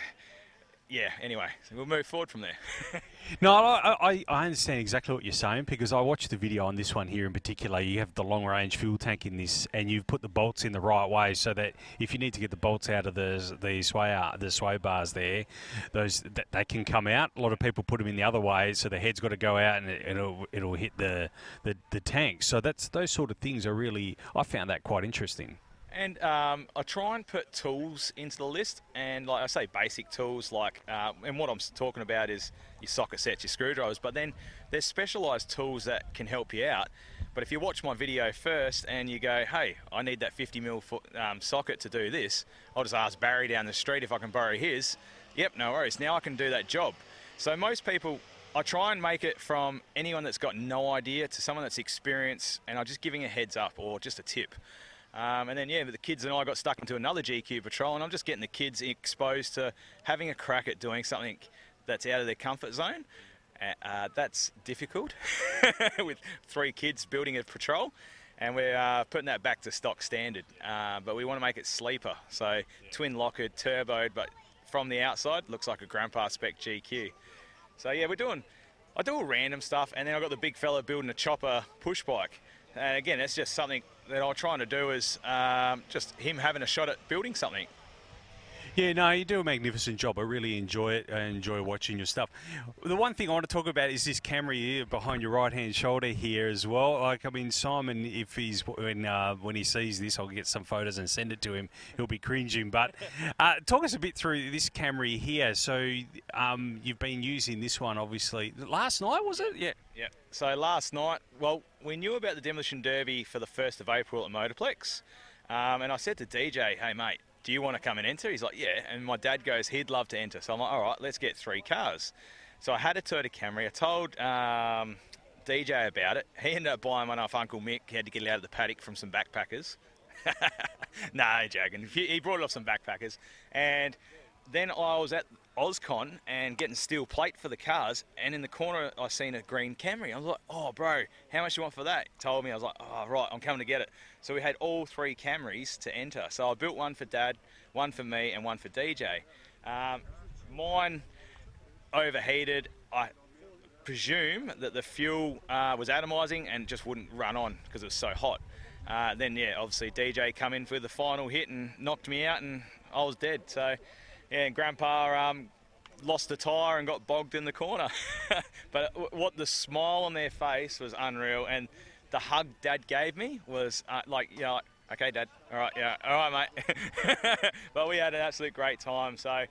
yeah, anyway, so we'll move forward from there. no, I, I, understand exactly what you're saying because I watched the video on this one here in particular. You have the long range fuel tank in this, and you've put the bolts in the right way so that if you need to get the bolts out of the the sway uh, the sway bars there, those they can come out. A lot of people put them in the other way, so the head's got to go out and it, will it'll hit the, the the tank. So that's those sort of things are really I found that quite interesting. And um, I try and put tools into the list, and like I say, basic tools like, uh, and what I'm talking about is your socket sets, your screwdrivers. But then there's specialised tools that can help you out. But if you watch my video first and you go, hey, I need that 50 mil foot, um, socket to do this, I'll just ask Barry down the street if I can borrow his. Yep, no worries. Now I can do that job. So most people, I try and make it from anyone that's got no idea to someone that's experienced, and I'm just giving a heads up or just a tip. Um, and then, yeah, the kids and I got stuck into another GQ patrol, and I'm just getting the kids exposed to having a crack at doing something that's out of their comfort zone. Uh, that's difficult with three kids building a patrol, and we're uh, putting that back to stock standard. Uh, but we want to make it sleeper, so twin lockered, turboed, but from the outside looks like a grandpa spec GQ. So yeah, we're doing. I do all random stuff, and then I've got the big fella building a chopper push bike. And again, that's just something that I'm trying to do is um, just him having a shot at building something. Yeah, no, you do a magnificent job. I really enjoy it. I enjoy watching your stuff. The one thing I want to talk about is this camera here behind your right hand shoulder here as well. Like, I mean, Simon, if he's when uh, when he sees this, I'll get some photos and send it to him. He'll be cringing. But uh, talk us a bit through this camera here. So um, you've been using this one, obviously. Last night was it? Yeah. Yeah. So last night, well, we knew about the demolition derby for the first of April at Motorplex, um, and I said to DJ, "Hey, mate." Do you want to come and enter? He's like, yeah. And my dad goes, he'd love to enter. So I'm like, all right, let's get three cars. So I had a Toyota Camry. I told um, DJ about it. He ended up buying one off Uncle Mick. He had to get it out of the paddock from some backpackers. no, joking. He brought it off some backpackers. And then I was at Ozcon and getting steel plate for the cars, and in the corner I seen a green Camry. I was like, "Oh, bro, how much you want for that?" He told me. I was like, "Oh, right, I'm coming to get it." So we had all three Camrys to enter. So I built one for Dad, one for me, and one for DJ. Um, mine overheated. I presume that the fuel uh, was atomizing and just wouldn't run on because it was so hot. Uh, then yeah, obviously DJ come in for the final hit and knocked me out, and I was dead. So yeah, and Grandpa um, lost a tyre and got bogged in the corner. but what the smile on their face was unreal, and the hug Dad gave me was uh, like, you know, okay, Dad, all right, yeah, all right, mate. but we had an absolute great time. So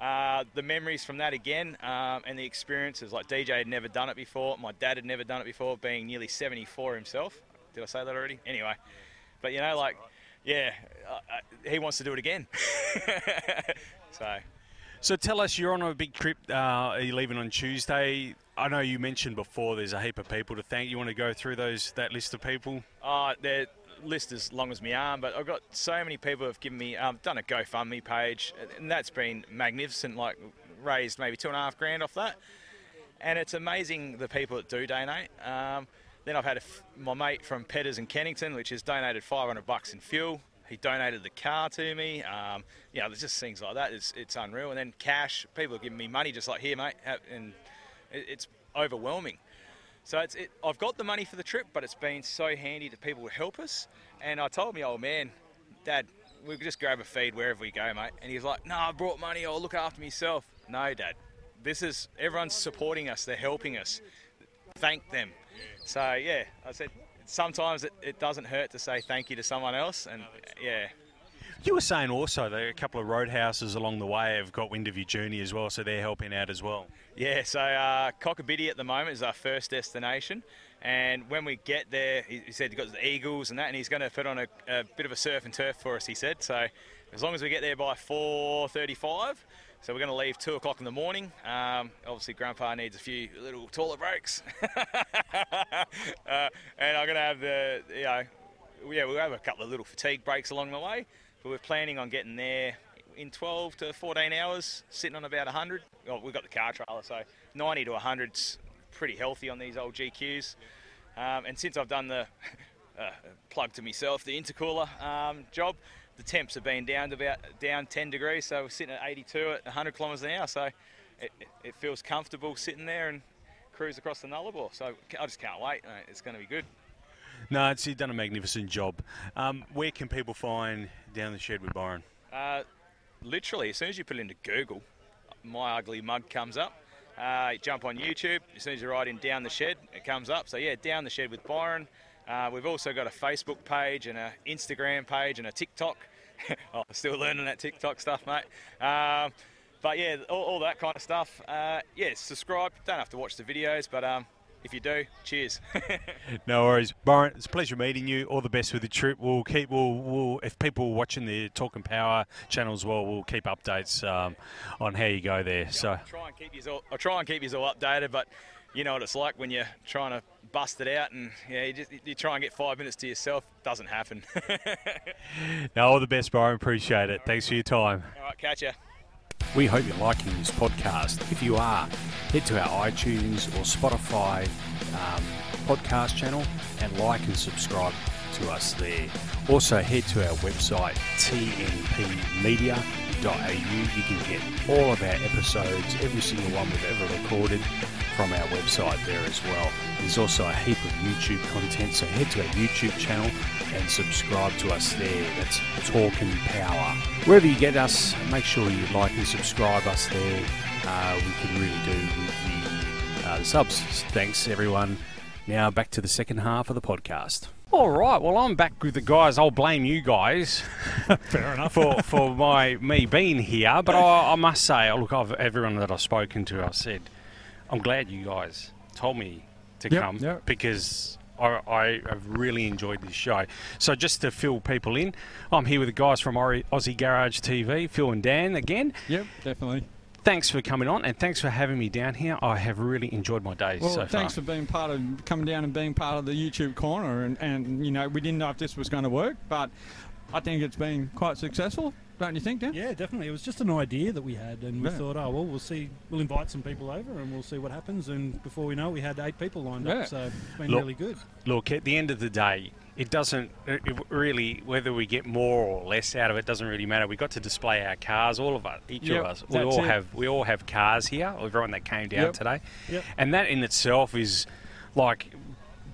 uh, the memories from that again, um, and the experiences. Like DJ had never done it before. My dad had never done it before, being nearly 74 himself. Did I say that already? Anyway, but you know, like, yeah, uh, uh he wants to do it again. So. So tell us, you're on a big trip. Uh, are you leaving on Tuesday? I know you mentioned before there's a heap of people to thank. You want to go through those that list of people? Uh, their list as long as my arm, but I've got so many people who have given me, um, done a GoFundMe page, and that's been magnificent. Like raised maybe two and a half grand off that, and it's amazing the people that do donate. Um, then I've had my mate from Petters and Kennington, which has donated 500 bucks in fuel. He donated the car to me. Um, you know, there's just things like that. It's, it's unreal. And then cash, people are giving me money just like here, mate. And it's overwhelming. So it's, it, I've got the money for the trip, but it's been so handy to people to help us. And I told my old oh, man, Dad, we'll just grab a feed wherever we go, mate. And he's like, No, I brought money. I'll look after myself. No, Dad. This is everyone's supporting us. They're helping us. Thank them. So yeah, I said sometimes it, it doesn't hurt to say thank you to someone else, and yeah. You were saying also that a couple of roadhouses along the way have got wind of your journey as well, so they're helping out as well. Yeah, so uh, Cocklebiddy at the moment is our first destination, and when we get there, he, he said he's got the Eagles and that, and he's going to put on a, a, bit of a surf and turf for us. He said so. As long as we get there by 4:35, so we're going to leave two o'clock in the morning. Um, obviously, Grandpa needs a few little toilet breaks, uh, and I'm going to have the you know, yeah, we'll have a couple of little fatigue breaks along the way. But we're planning on getting there in 12 to 14 hours, sitting on about 100. Well, we've got the car trailer, so 90 to 100's pretty healthy on these old GQs. Um, and since I've done the uh, plug to myself, the intercooler um, job, the temps have been down to about down 10 degrees, so we're sitting at 82 at 100 kilometres an hour. So it, it, feels comfortable sitting there and cruise across the Nullarbor. So I just can't wait. It's going to be good. No, it's you've done a magnificent job. Um, where can people find Down the Shed with Byron? Uh, literally, as soon as you put it into Google, my ugly mug comes up. Uh, jump on YouTube. As soon as you write in Down the Shed, it comes up. So yeah, Down the Shed with Byron. Uh, we've also got a Facebook page and an Instagram page and a TikTok. oh, still learning that TikTok stuff, mate. Um, but yeah, all, all, that kind of stuff. Uh, yeah, subscribe. Don't have to watch the videos, but um, If you do, cheers. No worries, Byron. It's a pleasure meeting you. All the best with the trip. We'll keep. We'll. we'll if people are watching the Talk and Power channel as well, we'll keep updates um, on how you go there. So I'll try and keep you all. I try and keep you all updated, but you know what it's like when you're trying to bust it out and yeah, you just you try and get five minutes to yourself. Doesn't happen. no, all the best, Byron. Appreciate it. Thanks for your time. all right, catch ya. We hope you're liking this podcast. If you are, head to our iTunes or Spotify um, podcast channel and like and subscribe to us there. Also, head to our website, tnpmedia.au. You can get all of our episodes, every single one we've ever recorded, from our website there as well. There's also a heap of YouTube content, so head to our YouTube channel and subscribe to us there. That's Talk and Power. Wherever you get us, make sure you like and subscribe us there. Uh, we can really do with the, uh, the subs. Thanks, everyone. Now back to the second half of the podcast. All right. Well, I'm back with the guys. I'll blame you guys. Fair enough. For for my me being here, but I, I must say, look, I've, everyone that I've spoken to, I've said, I'm glad you guys told me to Yep, come yep. because I, I have really enjoyed this show. So just to fill people in, I'm here with the guys from Aussie Garage TV, Phil and Dan again. Yep, definitely. Thanks for coming on and thanks for having me down here. I have really enjoyed my days Well, so thanks far. for being part of coming down and being part of the YouTube corner. And, and you know, we didn't know if this was going to work, but I think it's been quite successful. Don't you think, Dan? Yeah, definitely. It was just an idea that we had, and we Yeah. thought, oh well, we'll see. We'll invite some people over, and we'll see what happens. And before we know, it, we had eight people lined Yeah. up, so it's been Look- really good. Look, at the end of the day, it doesn't it it really whether we get more or less out of it doesn't really matter. We got to display our cars, all of us, each Yep, of us. We all it. have we all have cars here. Everyone that came down Yep. today, Yep. and that in itself is like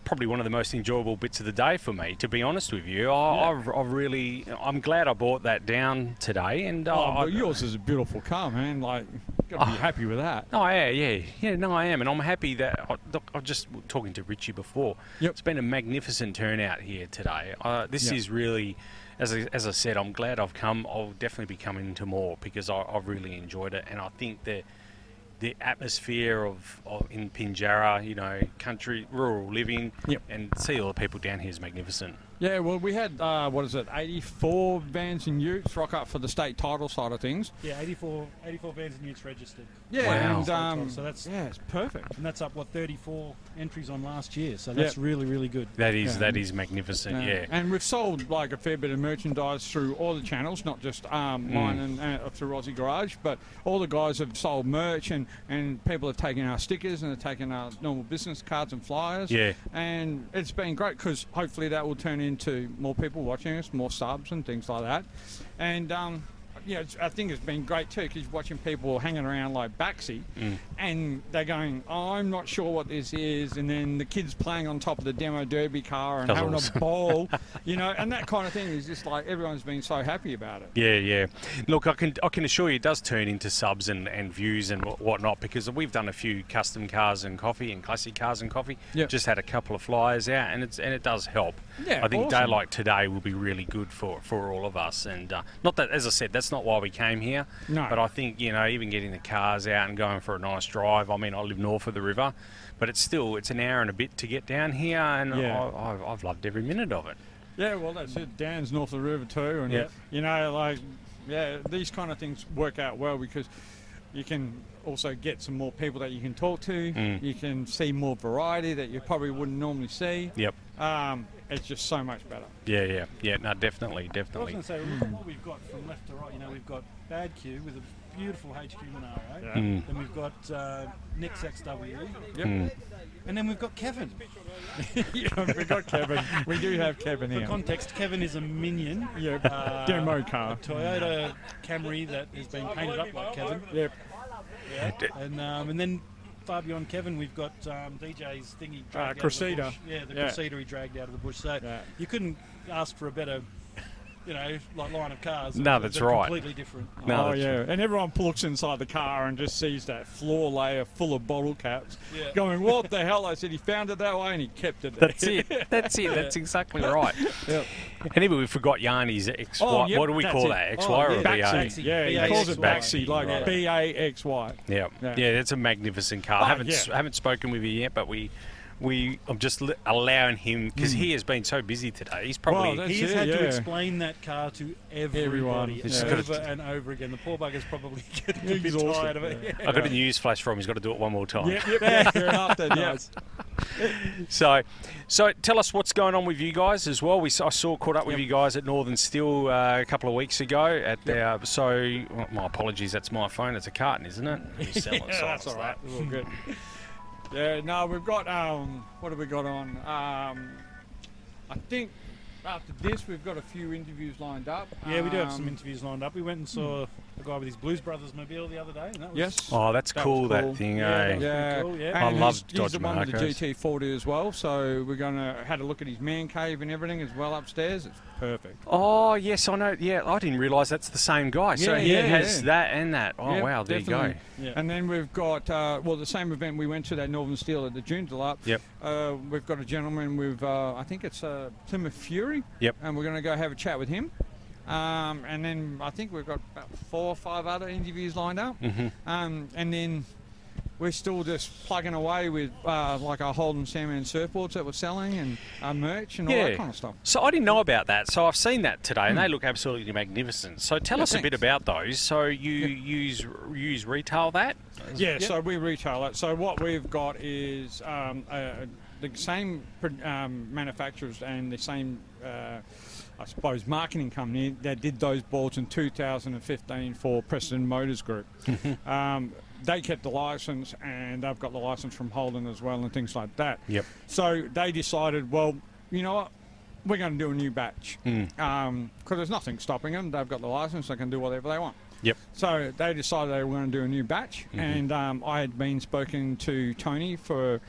probably one of the most enjoyable bits of the day for me. To be honest with you, I, I've, I've really I'm glad I brought that down today. And uh, Oh, I- well, yours is a beautiful car, man. Like, got to be Oh. happy with that. Oh yeah, yeah, yeah. No, I am, and I'm happy that. I, look, I was just talking to Richie before. Yep. It's been a magnificent turnout here today. Uh, this Yeah. is really, as I, as I said, I'm glad I've come. I'll definitely be coming to more because I, I've really enjoyed it, and I think that the atmosphere of, of in Pinjarra, you know, country, rural living, Yep. and see all the people down here is magnificent. Yeah, well, we had, uh, what is it, 84 vans and utes rock up for the state title side of things. Yeah, 84, 84 vans and utes registered, Yeah, Wow. and um, So that's- yeah, it's perfect. and that's up what 34 entries on last year. So that's really, really good. That is Yeah. that is magnificent. Yeah. And we've sold like a fair bit of merchandise through all the channels, not just um, Mm. mine and uh, through Aussie Garage, but all the guys have sold merch and, and people have taken our stickers and have taken our normal business cards and flyers. Yeah. And it's been great because hopefully that will turn into more people watching us, more subs and things like that. And um, yeah, it's, I think it's been great too because watching people hanging around like Baxi Mm. and they're going, oh, I'm not sure what this is. And then the kids playing on top of the demo derby car and That's having awesome. a ball, you know, and that kind of thing is just like everyone's been so happy about it. Yeah, yeah. Look, I can I can assure you, it does turn into subs and, and views and whatnot because we've done a few custom cars and coffee and classic cars and coffee. Yep. Just had a couple of flyers out, and it's and it does help. Yeah, I think awesome. day like today will be really good for, for all of us. And uh, not that, as I said, that's not why we came here. No. But I think you know, even getting the cars out and going for a nice drive. I mean, I live north of the river, but it's still it's an hour and a bit to get down here, and Yeah. I, I've loved every minute of it. Yeah, well, that's it. Dan's north of the river too, and Yeah. you know, like, yeah, these kind of things work out well because you can also get some more people that you can talk to. Mm. You can see more variety that you probably wouldn't normally see. Yep. Um, it's just so much better. Yeah, yeah, yeah. No, definitely, definitely. I was definitely. going to say, look at what we've got from left to right. You know, we've got Bad Q with a beautiful HQ Monaro. Yeah. Mm. Then we've got uh, Nick's XW. Yep. Mm. And then we've got Kevin. yeah, we got Kevin. We do have Kevin For here. context, Kevin is a minion. Yep. Uh, Demo car. A Toyota Camry that has been painted up like Kevin. Yep. Yeah. And um, and then far beyond Kevin, we've got um, DJ's thingy. dragged out of the bush. Yeah, the Yeah. Crusader he dragged out of the bush. So Yeah. you couldn't ask for a better, you know, like line of cars. No, They're that's right. Completely different. No, oh that's yeah, and everyone looks inside the car and just sees that floor layer full of bottle caps, Yeah. going, "What the hell?" I said he found it that way and he kept it. There. That's it. That's it. That's exactly right. Yep. And even we forgot Yarnie's X. Oh, yep, what do we call it. that? Oh, X Oh, or yeah. BA? Baxi. Yeah, he calls it Baxi. Baxi, like Right. B A X Y. Yeah. Yeah. yeah, It's a magnificent car. Oh, I haven't yeah. s- haven't spoken with you yet, but we we I'm just li- allowing him because he has been so busy today. He's probably Well, that's He's it, had to explain that car to everybody Everyone. Over just and over again. The poor bugger's probably getting a bit Exhausted, tired of it. I've got a news flash for him. He's got to do it one more time. Yep, yep, yeah, fair enough. Then, yeah. So, so tell us what's going on with you guys as well. We s- I saw caught up with you guys at Northern Steel uh, a couple of weeks ago at their. So, well, my apologies. That's my phone. It's a carton, isn't it? You sell it, Yeah, that's all right. that. It's all good. Yeah, no, we've got um, what have we got on? Um, I think after this we've got a few interviews lined up. Yeah, we do have some Um, interviews lined up. We went and saw a guy with his Blues Brothers mobile the other day. And that was Yes. Oh, that's That cool. was That thing, Yeah, eh? that was Yeah, pretty cool, yeah. I and love he's, Dodge he's the one with the Marcos. GT40 as well. So we're gonna had a look at his man cave and everything as well upstairs. It's perfect. Oh yes, I know. Yeah, I didn't realise that's the same guy. so Yeah, he yeah, has yeah. that and that. Oh Yep, wow, there definitely. you go. Yeah. And then we've got uh, well the same event we went to that Northern Steel at the Joondalup. Yep. Uh, we've got a gentleman with uh, I think it's uh, Plymouth Fury. Yep. And we're going to go have a chat with him. Um, and then I think we've got about four or five other interviews lined up. hmm Um, and then we're still just plugging away with uh, like our Holden Sandman surfboards that we're selling and our merch and all Yeah. that kind of stuff. So I didn't know about that. So I've seen that today, and they look absolutely magnificent. So tell Hmm. Yeah, us a bit about those. So you use use retail that? Yeah, so we retail it. So what we've got is um, uh, the same um, manufacturers and the same, uh, I suppose, marketing company that did those boards in 2015 for Preston Motors Group. um, they kept the license, and they've got the license from Holden as well, and things like that. Yep. So they decided, well, you know what? We're going to do a new batch Mm. because there's nothing stopping them. They've got the license; they can do whatever they want. Yep. So they decided they were going to do a new batch, Mhm. and um, I had been spoken to Tony for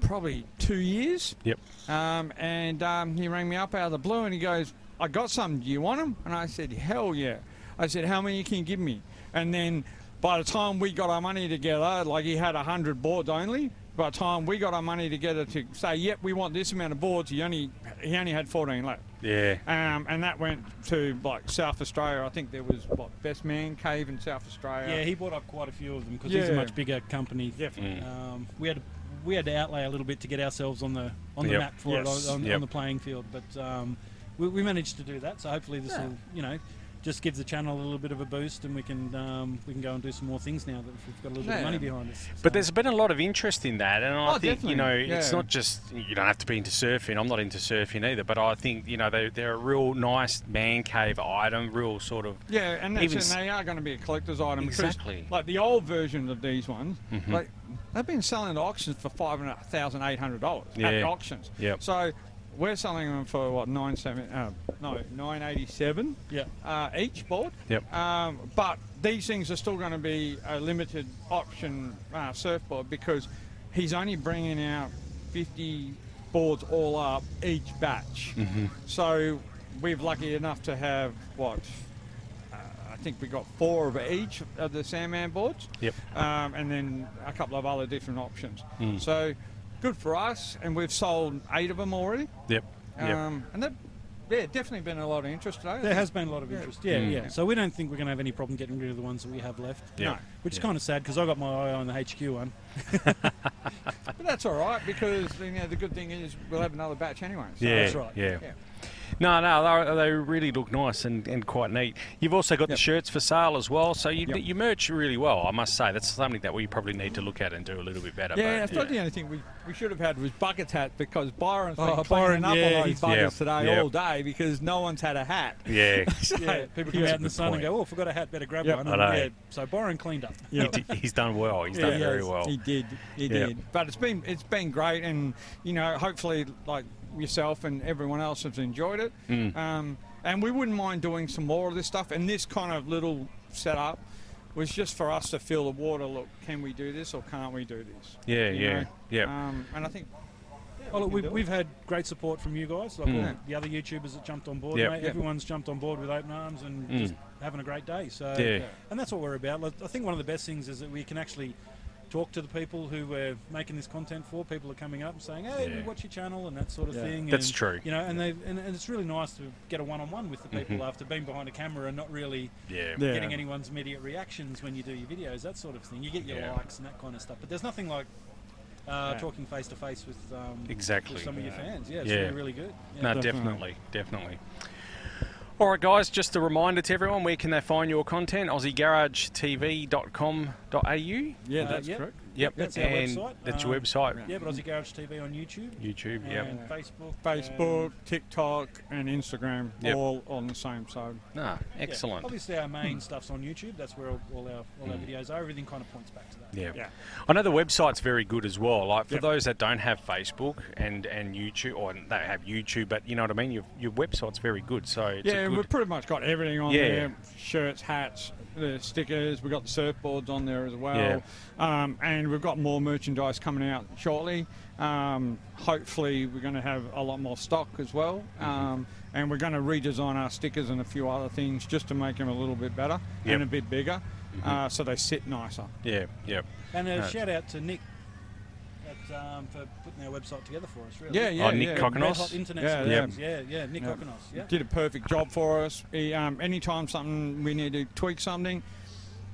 probably two years. Yep. Um, and um, he rang me up out of the blue, and he goes, "I got some. Do you want them?" And I said, "Hell yeah!" I said, "How many can you give me?" And then by the time we got our money together, like he had hundred boards only. By the time we got our money together to say, "Yep, we want this amount of boards," he only he only had fourteen left. Yeah. Um, and that went to like South Australia. I think there was what Best Man Cave in South Australia. Yeah, he bought up quite a few of them because he's a much bigger company. Definitely. Mm. Um, we had we had to outlay a little bit to get ourselves on the on the Yep. map for Yes. it on, on, Yep. on the playing field, but um, we, we managed to do that. So hopefully this will you know just give the channel a little bit of a boost, and we can um, we can go and do some more things now that we've got a little bit of money behind us. But there's been a lot of interest in that, and I Oh, think you definitely. know it's not just you don't have to be into surfing. I'm not into surfing either, but I think you know they they're a real nice man cave item, real sort of Yeah, and, that's, Even and they are going to be a collector's item. Exactly. like the old version of these ones, Mhm. like they've been selling at auctions for five thousand eight hundred dollars Yeah. at auctions. Yep. So we're selling them for what nine seven? Uh, no, nine eighty seven. yeah. Uh, each board. Yep. Um, but these things are still going to be a limited option uh, surfboard because he's only bringing out 50 boards all up each batch. Mhm. So we're lucky enough to have what? Uh, I think we got four of each of the Sandman boards. Yep. Um, and then a couple of other different options. Mm. So good for us, and we've sold eight of them already. Yep. Yep. Um, and they've yeah, definitely been a lot of interest today. There has been a lot of interest. Yeah, Mm. yeah. So we don't think we're going to have any problem getting rid of the ones that we have left. Yeah. No. Which is kind of sad because I got my eye on the HQ one. But that's all right because you know the good thing is we'll have another batch anyway. So yeah, that's right. Yeah. Yeah. No, no, they, they really look nice and, and quite neat. You've also got the shirts for sale as well, so you, Yep. you merch really well. I must say that's something that we probably need to look at and do a little bit better. Yeah, I but, thought the only thing we, we should have had was bucket hat because Byron's been Oh, cleaning Byron, up yeah, all those he's- buggers Yeah, today yeah. all day because no one's had a hat. yeah, So, Yeah, people come out in the sun point. and go, "Oh, forgot a hat, better grab Yep. one." I know. yeah, so Byron cleaned up. he d- he's done well. He's Yeah, done he very has. well. He did, he Yeah. did. But it's been it's been great, and you know, hopefully, like yourself and everyone else has enjoyed it. Mm. Um, and we wouldn't mind doing some more of this stuff. And this kind of little setup was just for us to feel the water. Look, can we do this or can't we do this? Yeah, You yeah, know? yeah. Um, and I think. yeah, Oh, look, we we've, we've had great support from you guys, like Mm. all the other YouTubers that jumped on board. Yep. Mate. Yep. Everyone's jumped on board with open arms and Mm. just having a great day. So, Yeah. and that's what we're about. Like, I think one of the best things is that we can actually talk to the people who we're making this content for. People are coming up and saying, "Hey, we watch your channel" and that sort of Yeah. thing. That's and, true. You know, and they and, and it's really nice to get a one-on-one with the people Mhm. after being behind a camera and not really Yeah. Yeah. getting anyone's immediate reactions when you do your videos, that sort of thing. You get your Yeah. likes and that kind of stuff. But there's nothing like uh, Yeah. talking face to face with um, Exactly. with some of your fans. Yeah, it's Yeah. really really good. Yeah. No, Definitely. definitely, definitely. All right, guys, just a reminder to everyone where can they find your content? AussieGarageTV.com.au. Yeah, Uh, that's yep. correct. Yep, That's our and website. That's your Um, website. Yeah, but Aussie Garage TV on YouTube. YouTube, yep. And Facebook. Facebook, TikTok, and Instagram, Yep. all on the same side. Ah, Yeah, excellent. Obviously, our main stuff's on YouTube. That's where all, all our all our videos are. Everything kind of points back to that. Yeah. Yeah. I know the website's very good as well. Like for Yep. those that don't have Facebook and, and YouTube, or they have YouTube, but you know what I mean. Your, your website's very good. So it's yeah, a and we've pretty much got everything on Yeah. there: shirts, hats, the stickers. We've got the surfboards on there as well, um, and we've got more merchandise coming out shortly. Um, hopefully, we're going to have a lot more stock as well, Mm-hmm. um, and we're going to redesign our stickers and a few other things just to make them a little bit better Yep. Mm-hmm. and a bit bigger, uh, so they sit nicer. yeah, yeah. And a No. shout out to Nick at, um, for putting our website together for us. Really. Yeah, yeah, Oh, Nick yeah. Kokonos? Internet Yeah, Solutions. yeah, yeah, Nick Yeah. Kokonos. Yeah. Did a perfect job for us. He, um, anytime something we need to tweak something,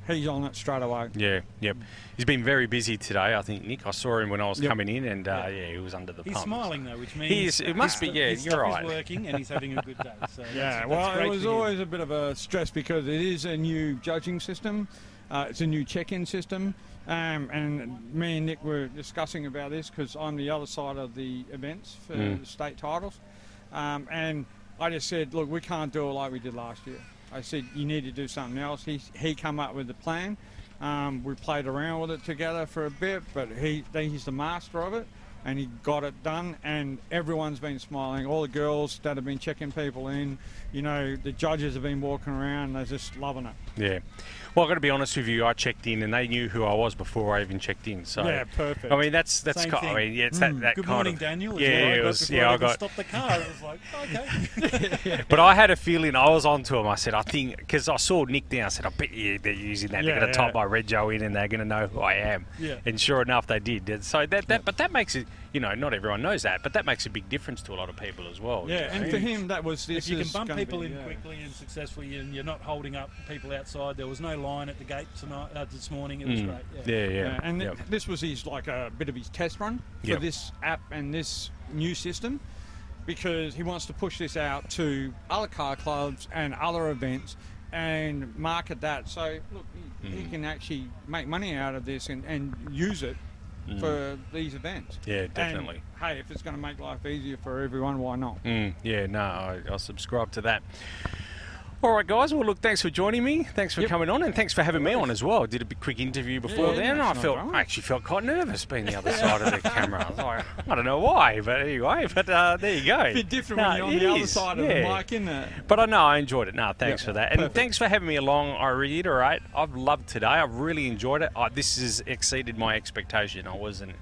he's on it straight away. Yeah, yep. He's been very busy today. I think Nick. I saw him when I was Yep. coming in, and uh, yeah, he was under the He's pump. smiling though, which means He is- it must his be, yeah, his you're stuff right. Is working and he's having a good day. So Yeah, that's, well, that's great it was always a bit of a stress because it is a new judging system. Uh, it's a new check-in system, um, and me and Nick were discussing about this because I'm the other side of the events for Mm. the state titles, um, and I just said, look, we can't do it like we did last year. I said you need to do something else. He he come up with the plan. Um, we played around with it together for a bit, but he he's the master of it, and he got it done. And everyone's been smiling. All the girls that have been checking people in, you know, the judges have been walking around. They're just loving it. Yeah. Well, I've got to be honest with you. I checked in, and they knew who I was before I even checked in. So yeah, perfect. I mean, that's that's kind. I mean, yeah, it's that, Mm. that Good kind morning, of. Daniel. Yeah, well. it was- yeah, I I got- stopped the car. It was like, okay. But I had a feeling I was onto him. I said, I think because I saw Nick down. I said, I bet you they're using that. Yeah, they're going to yeah. type my red Joe in, and they're going to know who I am. Yeah. And sure enough, they did. And so that, that but that makes it. You know, not everyone knows that, but that makes a big difference to a lot of people as well. you yeah, know? and for him, that was this if you can bump people be, in yeah. quickly and successfully, and you're not holding up people outside, there was no line at the gate tonight, uh, this morning. It was Mm. great. Yeah, Yeah. yeah. Yeah, and th- Yep. this was his like a bit of his test run for Yep. this app and this new system because he wants to push this out to other car clubs and other events and market that. So look, he, he Mm. can actually make money out of this and, and use it for these events. Mm. Yeah, And, definitely. hey, if it's going to make life easier for everyone, why not? Mm, yeah, no, I, I subscribe to that. All right, guys. Well, look, thanks for joining me. Thanks for Yep. coming on, and thanks for having me on as well. I did a big quick interview before Yeah, then. I felt, drama. I actually felt quite nervous being the other side of the camera. I like, I don't know why, but anyway. But uh, there you go. A bit different No, when you're on it the other is, side of the mic, isn't it? But I know I enjoyed it. No, thanks Yeah, for that, and perfect. thanks for having me along. I reiterate, I've loved today. I've really enjoyed it. I, this has exceeded my expectation. I wasn't.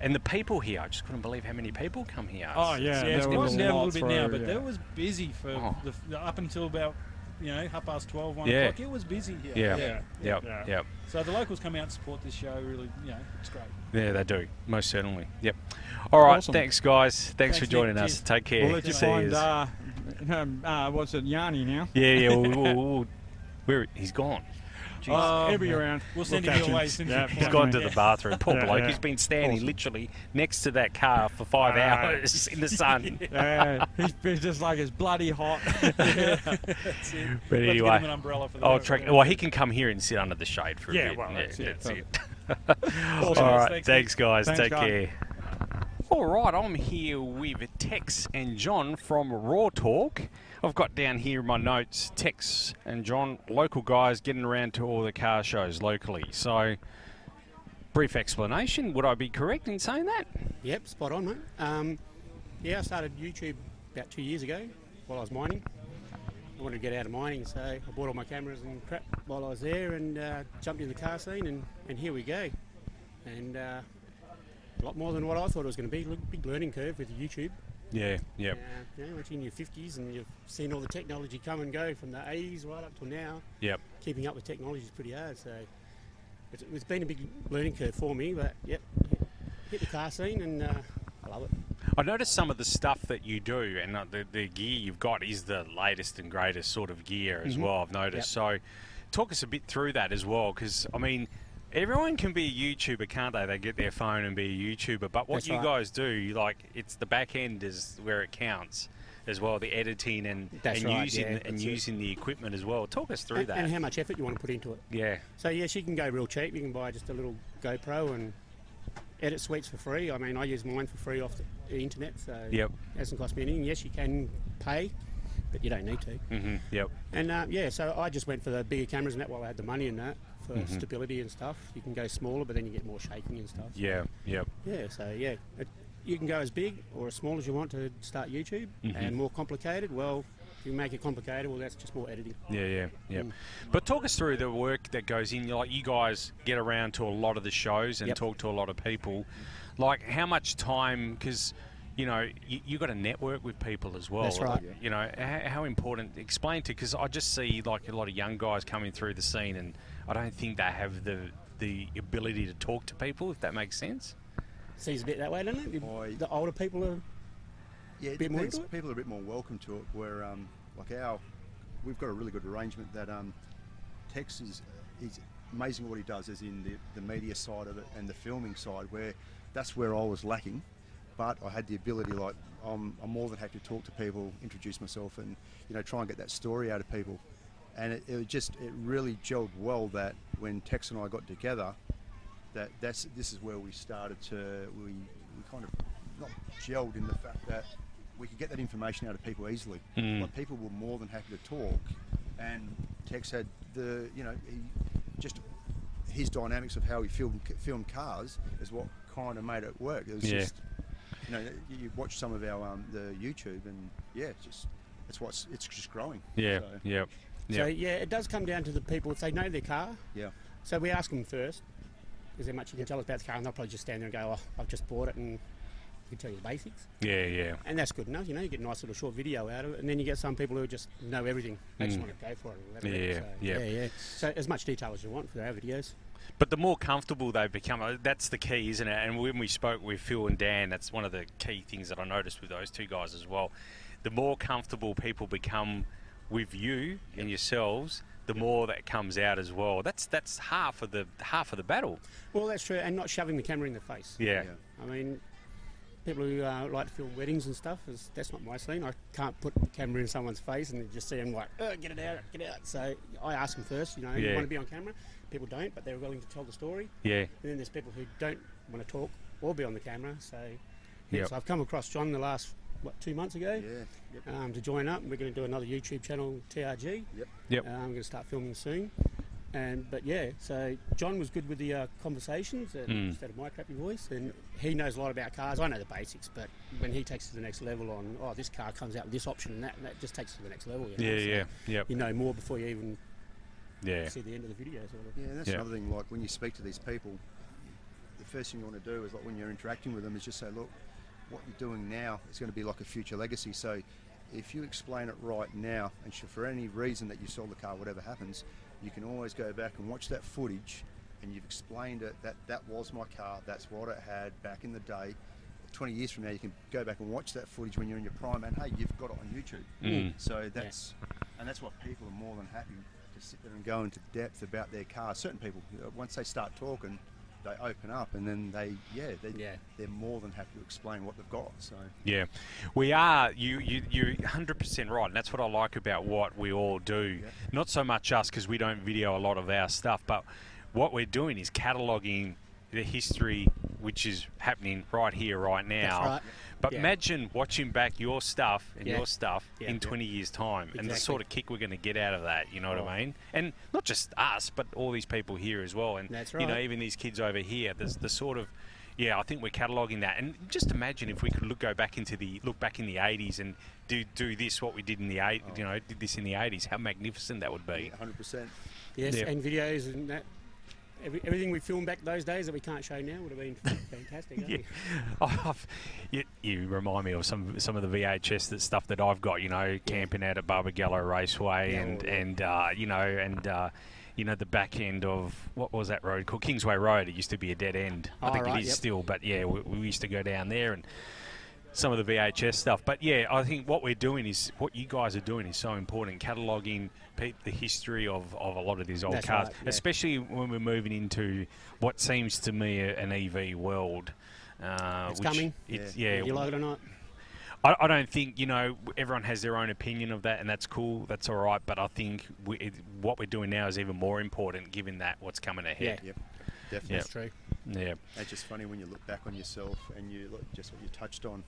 And the people here, I just couldn't believe how many people come here. Oh, yeah. Yeah, it's was quieting down a little bit now, but yeah. that was busy for Oh. the, the, up until about you know half past 12, 1 Yeah. o'clock. It was busy. here. Yeah. yeah. Yep. Yeah. Yep. So the locals come out and support this show. Really, you know, it's great. Yeah, they do. Most certainly. Yep. All right. Awesome. Thanks, guys. Thanks, Thanks, for Nick. joining us. Cheers. Take care. We'll let you See find, uh, um, uh, what's it, Yarnie now? yeah, yeah. We'll, we'll, we'll, where he's gone. Jeez. Uh, he'll be around. We'll send We'll him catch your way as soon Yeah, we He's gone to the bathroom. Poor Yeah, bloke. yeah. He's been standing Awesome. literally next to that car for five Ah. hours in the sun. Yeah, he's been just like it's bloody hot. That's it. But Let's get him anyway, an umbrella for the I'll track. Well, he can come here and sit under the shade for a Yeah, bit. well, that's it. that's it. Awesome. All right. Thanks, Thanks, guys. Thanks, Take guys. care. All right, I'm here with Tex and John from Roar Torque. I've got down here my notes Tex and John, local guys getting around to all the car shows locally. So, brief explanation. Would I be correct in saying that? Yep, spot on, mate. Um, yeah, I started YouTube about two years ago while I was mining. I wanted to get out of mining, so I bought all my cameras and crap while I was there and uh, jumped in the car scene, and, and here we go. And uh, a lot more than what I thought it was going to be. Big learning curve with YouTube. Yeah. Yep. Uh, you know, once you're in your 50s and you've seen all the technology come and go from the 80s right up till now, Yep. keeping up with technology is pretty hard. So it's, it's been a big learning curve for me, but yep, hit the car scene and uh, I love it. I noticed some of the stuff that you do, and uh, the, the gear you've got is the latest and greatest sort of gear as Mhm. well. I've noticed. So, talk us a bit through that as well, because I mean, Everyone can be a YouTuber, can't they? They get their phone and be a YouTuber. But what That's you right. guys do, like, it's the back end is where it counts as well. The editing and That's and right, using yeah, and that's it. using the equipment as well. Talk us through and, that. and how much effort you want to put into it. yeah. So yeah, you can go real cheap. You can buy just a little GoPro and edit suites for free. I mean, I use mine for free off the internet, so Yep. it hasn't cost me anything. Yes, you can pay, but you don't need to. hmm Yep. And uh, yeah, so I just went for the bigger cameras and that while I had the money in that for Mhm. stability and stuff. You can go smaller, but then you get more shaking and stuff. Yeah. Yep. Yeah, so yeah, it, you can go as big or as small as you want to start YouTube, Mhm. and more complicated. Well, if you make it complicated, well, that's just more editing. Yeah, yeah, yeah. Mm. But talk us through the work that goes in. Like you guys get around to a lot of the shows and Yep. talk to a lot of people. Like how much time? Because you know you, you got to network with people as well. That's right. You know how, how important? Explain to because I just see like a lot of young guys coming through the scene, and I don't think they have the the ability to talk to people. If that makes sense. Seems a bit that way, doesn't it? I- The older people are. Yeah, it Bit more into it? People are a bit more welcome to it. Where um, like our, we've got a really good arrangement that um, Tex is is amazing what he does, as in the, the media side of it and the filming side. Where that's where I was lacking, but I had the ability. Like I'm, I'm more than happy to talk to people, introduce myself, and you know try and get that story out of people. And it, it just it really gelled well that when Tex and I got together, that that's this is where we started to we, we kind of not gelled in the fact that we could get that information out of people easily. Mm. Like people were more than happy to talk, and Tex had the you know he just his dynamics of how he filmed filmed cars is what kind of made it work. It was Yeah. just you know you- you watch some of our um, the YouTube and yeah, it's just it's what's it's just growing. Yeah. So, Yep. So yeah, it does come down to the people if they know their car. yeah. So we ask them first, is there much you can tell us about the car? And they'll probably just stand there and go, oh, I've just bought it and we can tell you the basics. Yeah. Yeah. And that's good enough, you know, you get a nice little short video out of it. And then you get some people who just know everything. They just Mm. want to go for it. and let it Yeah, so, yeah. yeah, yeah. So as much detail as you want for our videos. But the more comfortable they've become, uh, that's the key, isn't it? And when we spoke with Phil and Dan, that's one of the key things that I noticed with those two guys as well. The more comfortable people become with you and yourselves, the more that comes out as well. That's that's half of the half of the battle. Well, that's true. And not shoving the camera in the face. Yeah. Yeah. I mean, people who uh, like to film weddings and stuff, is, that's not my scene. I can't put the camera in someone's face and just see them like, oh, get it out, get it out. So I ask them first, you know, you want to be on camera? People don't, but they're willing to tell the story. Yeah. And then there's people who don't want to talk or be on the camera. So, yeah, Yep. so I've come across John the last, what, two months ago Yeah. Yep. um, to join up. We're going to do another YouTube channel, TRG. Yep. Yep. Uh, I'm going to start filming soon. And but yeah, so John was good with the uh, conversations and Mm. instead of my crappy voice, and he knows a lot about cars. I know the basics, but when he takes to the next level on, oh, this car comes out with this option and that, and that just takes to the next level. You know? Yeah. So Yeah. Yep. You know more before you even Yeah. see the end of the video. Sort of. Yeah, that's Yeah. another thing. Like when you speak to these people, the first thing you want to do is like when you're interacting with them is just say, look, what you're doing now is going to be like a future legacy. So if you explain it right now, and for any reason that you sold the car, whatever happens, you can always go back and watch that footage, and you've explained it that that was my car, that's what it had back in the day. 20 years from now, you can go back and watch that footage when you're in your prime, and hey, you've got it on YouTube. Mm. So that's and that's what people are more than happy to sit there and go into depth about their car. Certain people, you know, once they start talking, they open up, and then they, yeah, they, Yeah. they're more than happy to explain what they've got. So Yeah, we are. You you you're 100 percent right, and that's what I like about what we all do. Yeah. Not so much us because we don't video a lot of our stuff, but what we're doing is cataloging the history which is happening right here, right now. right. But Yeah. imagine watching back your stuff and Yeah. your stuff Yeah. in Yeah. 20 years' time, and the sort of kick we're going to get out of that. You know what Oh. I mean? And not just us, but all these people here as well. And That's you know, even these kids over here. There's the sort of yeah, I think we're cataloguing that, and just imagine if we could look go back into the look back in the '80s and do do this what we did in the eight, Oh. you know, did this in the '80s. How magnificent that would be! 100%. Yes, Yeah. and videos and that. Every, everything we filmed back those days that we can't show now would have been fantastic. Yeah, I've, you, you remind me of some some of the VHS that stuff that I've got. You know, camping out at Barbagallo Raceway, Yeah, and and uh, you know, and uh, you know the back end of what was that road called Kingsway Road? It used to be a dead end. I Oh, think right, it is yep. still, but yeah, we, we used to go down there and. some of the VHS stuff. But yeah, I think what we're doing is what you guys are doing is so important. Cataloguing pe- the history of, of a lot of these old That's cars, right, yeah. especially when we're moving into what seems to me an EV world. Uh, It's which coming. It's, Yeah. yeah, you like it or not. I, I don't think you know everyone has their own opinion of that, and that's cool. That's all right. But I think we, it, what we're doing now is even more important, given that what's coming ahead. Yep, definitely. Yeah. That's true. Yeah. It's just funny when you look back on yourself and you look just what you touched on,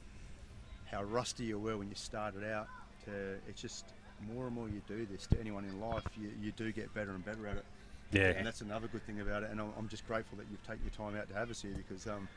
how rusty you were when you started out. To, it's just more and more you do this to anyone in life, you, you do get better and better at it. Yeah. And that's another good thing about it. And I'm, I'm just grateful that you've taken your time out to have us here because, um,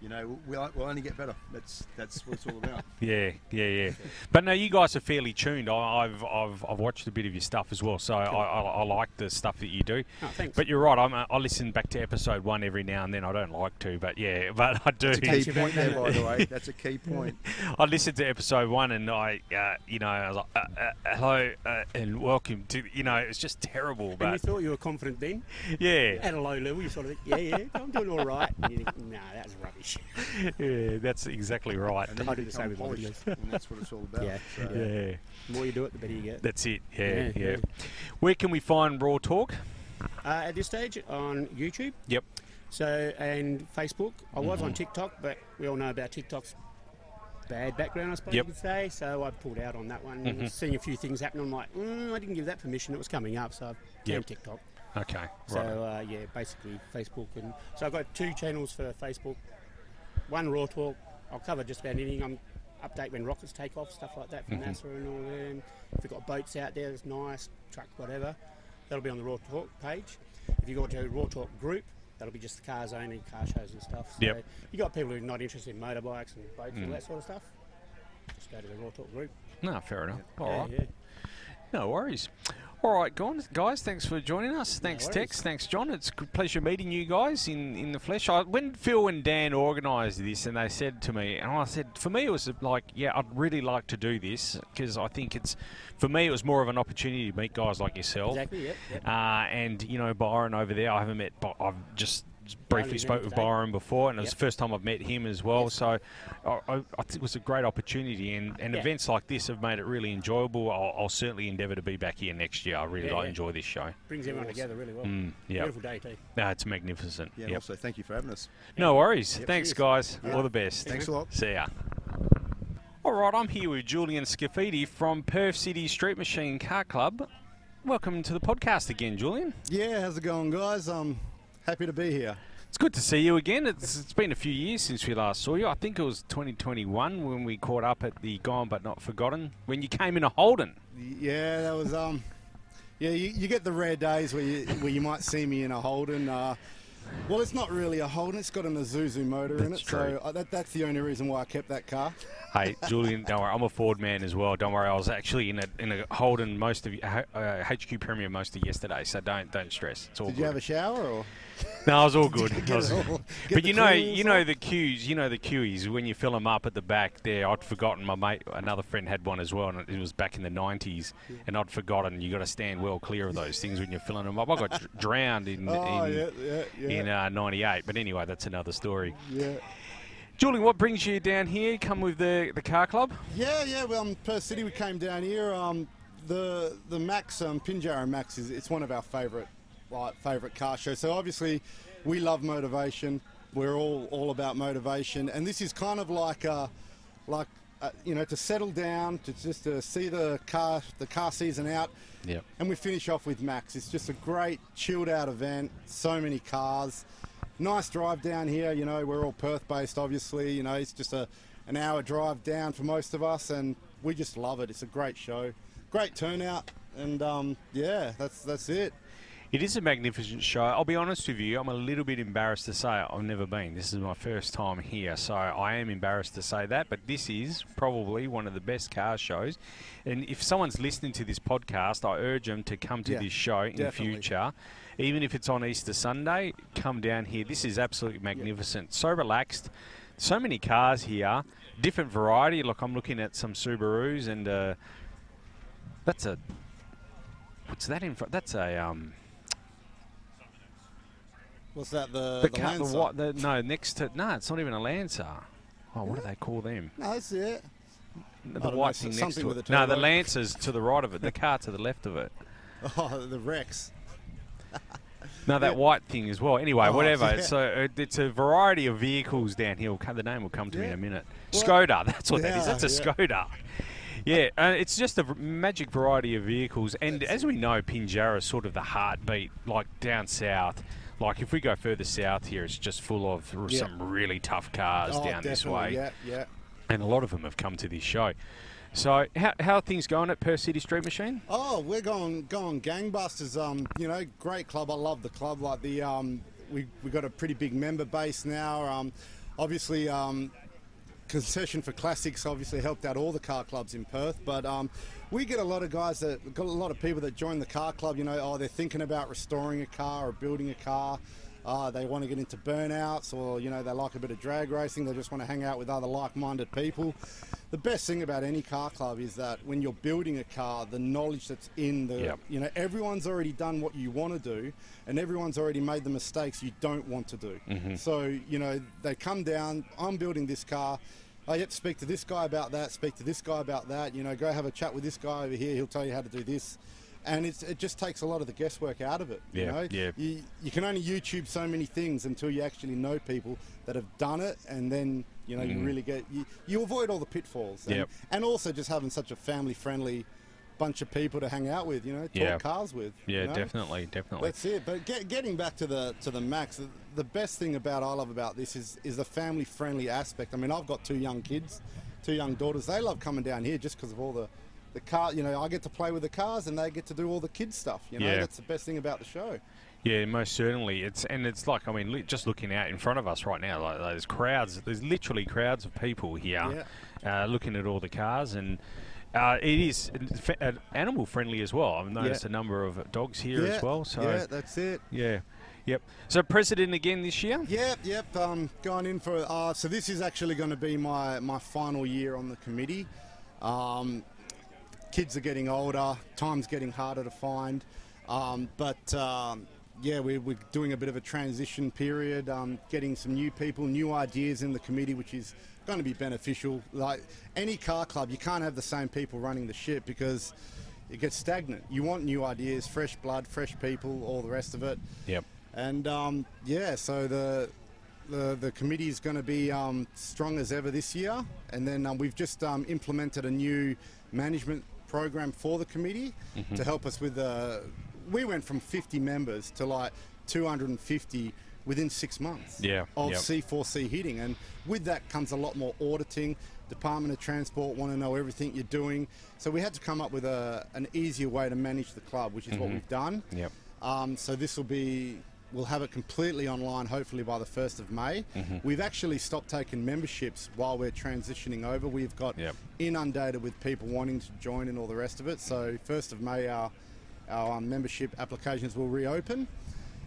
you know, we'll, we'll only get better. That's that's what it's all about. Yeah, yeah, yeah. But no, you guys are fairly tuned. I, I've, I've, I've watched a bit of your stuff as well, so I, I, I like the stuff that you do. Oh, thanks. But you're right. I'm, uh, I listen back to episode one every now and then. I don't like to, but yeah, but I do. That's a key point there, by the way. That's a key point. I listened to episode one and I, uh, you know, I was like, uh, uh, hello uh, and welcome to, you know, it's just terrible. And you thought you were confident then? yeah, At a low level, you sort of think, yeah, yeah, I'm doing all right. And you think, nah, that's rubbish. yeah, that's exactly right. And then I do the same with my polished, videos. and that's what it's all about. Yeah, So, Yeah, The more you do it, the better you get. that's it. Yeah, yeah. Yeah, yeah. Where can we find Roar Torque? Uh, at this stage, on YouTube. Yep. So and Facebook. I was Mm-hmm. on TikTok, but we all know about TikTok's bad background, I suppose Yep. you could say. So I pulled out on that one. Mhm. Seeing a few things happen, I'm like, mm, I didn't give that permission. It was coming up, so I've Yep. TikTok. Okay, So right. uh, yeah, basically Facebook, and so I've got two channels for Facebook. One Roar Torque. I'll cover just about anything. I'm update when rockets take off, stuff like that from Mhm. NASA and all them. If we've got boats out there, that's nice. Truck, whatever. That'll be on the Roar Torque page. If you go to Roar Torque group, that'll be just the cars only, car shows and stuff. So Yep. you got people who are not interested in motorbikes and boats Mm. and all that sort of stuff. Just go to the Roar Torque group. No, fair enough. All yeah, right. yeah. No worries. All right, guys, thanks for joining us. Thanks, worries. Tex. Thanks, John. It's a pleasure meeting you guys in, in the flesh. I, when Phil and Dan organised this, and they said to me, and I said, for me, it was like, yeah, I'd really like to do this because I think it's, for me, it was more of an opportunity to meet guys like yourself. Exactly. Yep. yep. Uh, and you know Byron over there, I haven't met, but I've just briefly spoke with. Byron before, and it was Yep. the first time I've met him as well. Yes. So I, I, I think it was a great opportunity, and, and Yeah. events like this have made it really enjoyable. I'll, I'll certainly endeavour to be back here next year. I really Yeah, like yeah. enjoy this show. Brings everyone together really well. Mm, yeah, Beautiful day too. no, it's magnificent. Yeah, and Yep. also thank you for having us. No worries. Yep, Thanks, cheers. guys. Yeah. All the best. Thanks a lot. See ya. All right, I'm here with Julian Scaffidi from Perth City Street Machine Car Club. Welcome to the podcast again, Julian. Yeah, how's it going, guys? I'm happy to be here. It's good to see you again. It's, it's been a few years since we last saw you. I think it was 2021 when we caught up at the Gone But Not Forgotten when you came in a Holden. Yeah, that was um, yeah. You, you get the rare days where you where you might see me in a Holden. Uh, well, it's not really a Holden. It's got an Isuzu motor in That's it, true. so uh, that, that's the only reason why I kept that car. Hey, Julian, don't worry. I'm a Ford man as well. Don't worry. I was actually in a in a Holden most of uh, HQ Premier most of yesterday, so don't don't stress. It's all Did good. you have a shower or? No, it was all good. Was- all- but you know, you know the queues. You know the queues when you fill them up at the back there. I'd forgotten my mate, another friend had one as well, and it was back in the '90s, and I'd forgotten. You got to stand well clear of those things when you're filling them up. I got drowned in Oh in, yeah, yeah, yeah. in uh, '98, but anyway, that's another story. yeah. Julian, what brings you down here? Come with the the car club. Yeah, yeah. Well, um, Perth City, we came down here. Um, the the Max um, Pinjarra Max is it's one of our favourite like favourite car show. So obviously, we love motivation. We're all all about motivation, and this is kind of like a like uh, you know to settle down to just to see the car the car season out. Yeah. And we finish off with Max. It's just a great chilled out event. So many cars. Nice drive down here. You know, we're all Perth based, obviously. You know, it's just a an hour drive down for most of us, and we just love it. It's a great show, great turnout, and um, yeah, that's that's it. It is a magnificent show. I'll be honest with you, I'm a little bit embarrassed to say it. I've never been. This is my first time here, so I am embarrassed to say that. But this is probably one of the best car shows. And if someone's listening to this podcast, I urge them to come to Yeah, this show in the definitely. future. Even if it's on Easter Sunday, come down here. This is absolutely magnificent. So relaxed. So many cars here, different variety. Look, I'm looking at some Subarus, and uh, that's a. What's that in front? That's a um. What's that? The The, the, car, the what? The, no, next to no, it's not even a Lancer. Oh, what do they call them? No, that's it. The know, white thing next to it. No, the. Lancers to the right of it. The car to the left of it. Oh, the Rex. No, that white thing as well. Anyway, Oh, whatever. yeah. So it, it's a variety of vehicles down here. The name will come to me in a minute. Well, Skoda. That's what that is. yeah, That's a yeah. Skoda. Yeah, uh, it's just a magic variety of vehicles, and as we know, Pinjarra is sort of the heartbeat, like down south. Like if we go further south here, it's just full of r- Yeah. some really tough cars oh, down this way, Yeah, yeah. and a lot of them have come to this show. So, how, how are things going at Perth City Street Machine? Oh, we're going going gangbusters. Um, you know, great club. I love the club. Like the um, we we got a pretty big member base now. Um, obviously, um, concession for classics obviously helped out all the car clubs in Perth, but um, we get a lot of guys that got a lot of people that join the car club. You know, oh, they're thinking about restoring a car or building a car. Uh, they want to get into burnouts, or you know, they like a bit of drag racing. They just want to hang out with other like-minded people. The best thing about any car club is that when you're building a car, the knowledge that's in the, Yep. you know, everyone's already done what you want to do, and everyone's already made the mistakes you don't want to do. So you know, they come down. I'm building this car. I get to speak to this guy about that. Speak to this guy about that. You know, go have a chat with this guy over here. He'll tell you how to do this. And it's, it just takes a lot of the guesswork out of it. Yeah, you know? yeah. You, you can only YouTube so many things until you actually know people that have done it, and then you know you really get you, you avoid all the pitfalls. And, Mm. Yep. and also just having such a family-friendly bunch of people to hang out with. You know, talk Yeah. cars with. Yeah, you know? definitely, definitely. That's it. But get, getting back to the to the max, the, the best thing about I love about this is is the family friendly aspect. I mean, I've got two young kids, two young daughters. They love coming down here just because of all the the car. You know, I get to play with the cars and they get to do all the kids stuff. You know, Yeah. that's the best thing about the show. Yeah, most certainly. It's and it's like I mean, just looking out in front of us right now, like there's crowds. There's literally crowds of people here, uh, looking at all the cars, and uh, it is uh, animal friendly as well. I've noticed Yeah. a number of dogs here yeah, as well. So yeah, that's it. yeah, yep. So president again this year. Yep, yep. Um, going in for uh, so this is actually going to be my my final year on the committee. Um, kids are getting older, time's getting harder to find, um, but um, yeah, we're, we're doing a bit of a transition period, um, getting some new people, new ideas in the committee, which is going to be beneficial. Like any car club, you can't have the same people running the ship because it gets stagnant. You want new ideas, fresh blood, fresh people, all the rest of it. Yep. And um, yeah, so the the, the committee is going to be um, strong as ever this year. And then um, we've just um, implemented a new management program for the committee Mm-hmm. to help us with. Uh, we went from 50 members to like 250 within six months Yeah, of yep. C4C hitting. And with that comes a lot more auditing. Department of Transport want to know everything you're doing. So we had to come up with a, an easier way to manage the club, which is what we've done. Mm-hmm. Yep. Um, so this will be, we'll have it completely online hopefully by the 1st of May. Mm-hmm. We've actually stopped taking memberships while we're transitioning over. We've got Yep. inundated with people wanting to join and all the rest of it. So 1st of May, our, our um, membership applications will reopen.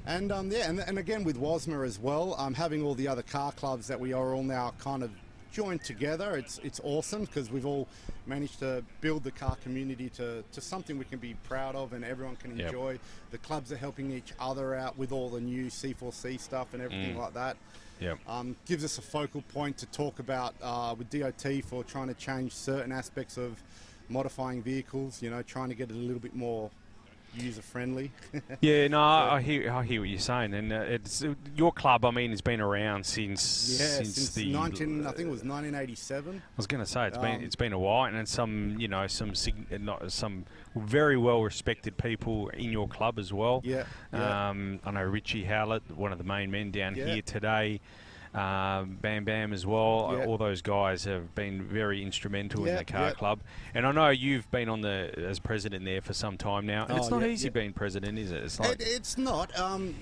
And um, yeah, and, and again with WASMA as well, um, having all the other car clubs that we are all now kind of joined together, it's it's awesome because we've all managed to build the car community to, to something we can be proud of and everyone can Yep. enjoy. The clubs are helping each other out with all the new C4C stuff and everything like that. Yep. Um, gives us a focal point to talk about uh, with DOT for trying to change certain aspects of modifying vehicles. You know, trying to get it a little bit more user friendly. Yeah, no, I I hear, I hear what you're saying, and uh, it's uh, your club. I mean, has been around since yeah, since, since the 19, I think it was 1987. I was going to say it's been Um, it's been a while, and some you know some sig- uh, not some very well respected people in your club as well. Yeah, yeah. Um, I know Richie Howlett, one of the main men down Yeah. here today. Um, Bam Bam as well. Yeah. All those guys have been very instrumental in the car yeah. club, and I know you've been on the as president there for some time now. And it's Oh, not yeah, easy being president, is it? It's like It, it's not, um,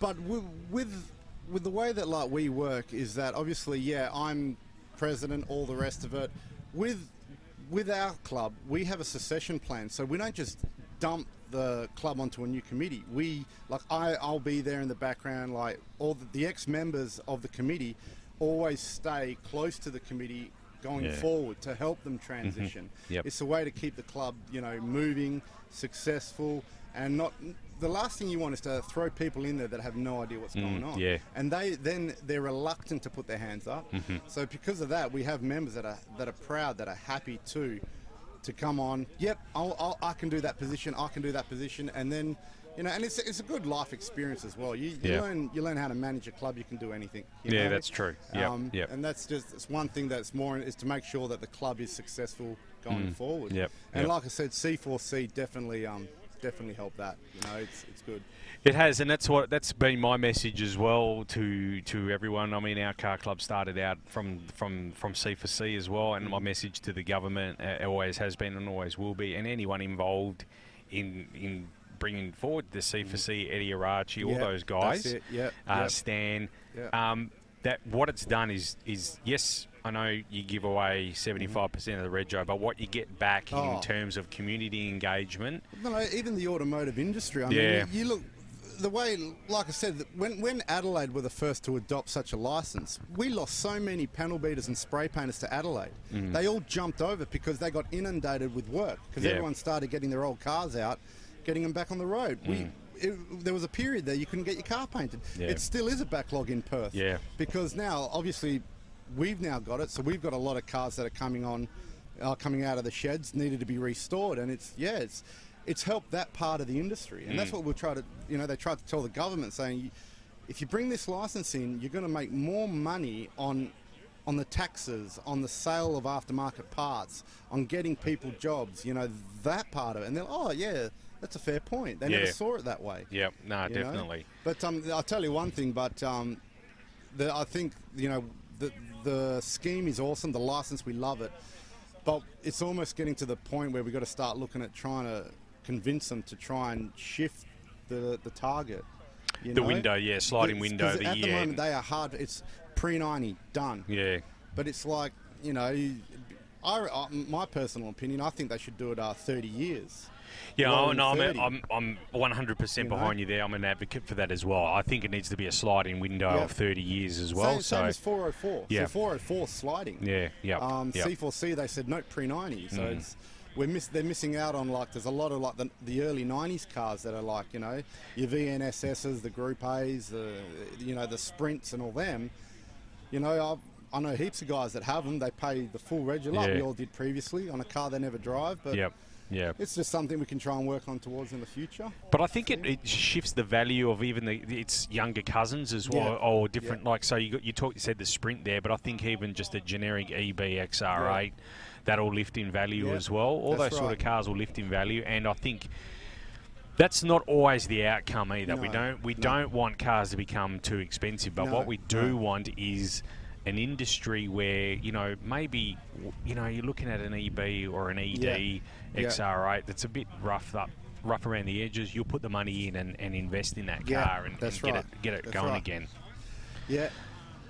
but with, with with the way that like we work is that obviously, yeah, I'm president, all the rest of it. With with our club, we have a succession plan, so we don't just dump the club onto a new committee. We like I I'll be there in the background, like all the, the ex members of the committee always stay close to the committee going Yeah. forward to help them transition. Yep. It's a way to keep the club, you know, moving, successful, and not the last thing you want is to throw people in there that have no idea what's Mm, going on. yeah. And they then they're reluctant to put their hands up. Mhm. So because of that, we have members that are that are proud, that are happy to to come on. Yep, I'll, I'll, I can do that position. I can do that position, and then. You know, and it's, it's a good life experience as well. You, you Yeah. learn you learn how to manage a club. You can do anything. Yeah, know? that's true. Yep, yep. And that's just it's one thing that's more is to make sure that the club is successful going Mm, forward. yep, And yep. like I said, C4C definitely um, definitely helped that. You know, it's it's good. It has, and that's what that's been my message as well to to everyone. I mean, our car club started out from from from C for C as well, and my message to the government uh, always has been and always will be, and anyone involved in in bringing forward the C for C, Eddie Arachi, all Yep, those guys, it, yep, uh, yep. Stan. Um, that what it's done is is yes, I know you give away seventy five percent of the rego, but what you get back Oh. in terms of community engagement. You know, even the automotive industry. I Yeah. mean, you look the way, like I said, when when Adelaide were the first to adopt such a license, we lost so many panel beaters and spray painters to Adelaide. Mhm. They all jumped over because they got inundated with work because Yeah. everyone started getting their old cars out, getting them back on the road. We. Mm. It, there was a period there you couldn't get your car painted. Yeah. It still is a backlog in Perth. Yeah. Because now, obviously, we've now got it. So we've got a lot of cars that are coming on, uh, coming out of the sheds, needed to be restored, and it's yeah, it's it's helped that part of the industry, and that's Mm. what we'll try to you know they tried to tell the government saying, if you bring this license in, you're going to make more money on on the taxes, on the sale of aftermarket parts, on getting people jobs, you know that part of it, and they're oh yeah. That's a fair point. They Yeah. never saw it that way. Yep, no, you know? definitely. But um, I'll tell you one thing. But um, the, I think you know the the scheme is awesome. The license, we love it. But it's almost getting to the point where we've got to start looking at trying to convince them to try and shift the the target. The know? window, yeah, sliding It's- window, the at the moment they are hard. It's pre ninety done. Yeah. But it's like you know, I, I, my personal opinion, I think they should do it uh, thirty years. Yeah, oh, no, I'm, 30. I'm, I'm 100% You know? behind you there. I'm an advocate for that as well. I think it needs to be a sliding window Yeah. of 30 years as well. Same, so, same as 404. Yeah. So 404 sliding. Yeah, yep, Um, yep. C4C they said no pre 90, so Mm. it's we're miss, they're missing out on like there's a lot of like the, the early 90s cars that are like you know your VNSSs, the Group A's, the you know the Sprints and all them. You know I, I know heaps of guys that have them. They pay the full regular like we all did previously on a car they never drive. But Yep, yep. it's just something we can try and work on towards in the future. But I think it, it shifts the value of even the its younger cousins as well, Yeah. or different. Like so, you got you talked you said the sprint there, but I think even just a generic E EB XR8 that'll lift in value Yeah, as well. All those sort of cars will lift in value, and I think. That's not always the outcome either. We don't we no. don't want cars to become too expensive, but No, what we do no. want is an industry where you know maybe you know you're looking at an EB or an ED Yeah. Yeah. XR8 that's a bit roughed up, rough around the edges. You'll put the money in and, and invest in that Yeah, car and, and get right. it get it That's going right. again. Yeah.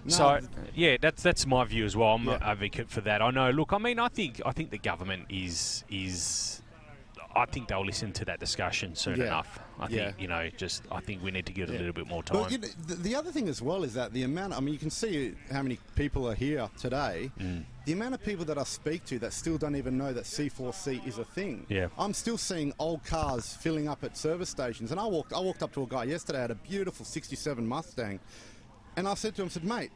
No, so yeah, that's that's my view as well. I'm Yeah. an advocate for that. I know. Look, I mean, I think I think the government is is. I think they'll listen to that discussion soon Yeah. enough. I Yeah. think you know, just I think we need to give it a little bit more time. But you know, the, the other thing as well is that the amount, I mean, you can see how many people are here today. Mm. The amount of people that I speak to that still don't even know that C4C is a thing. Yeah. I'm still seeing old cars filling up at service stations. And I walked, I walked up to a guy yesterday, had a beautiful 67 Mustang. And I said to him, I said, mate,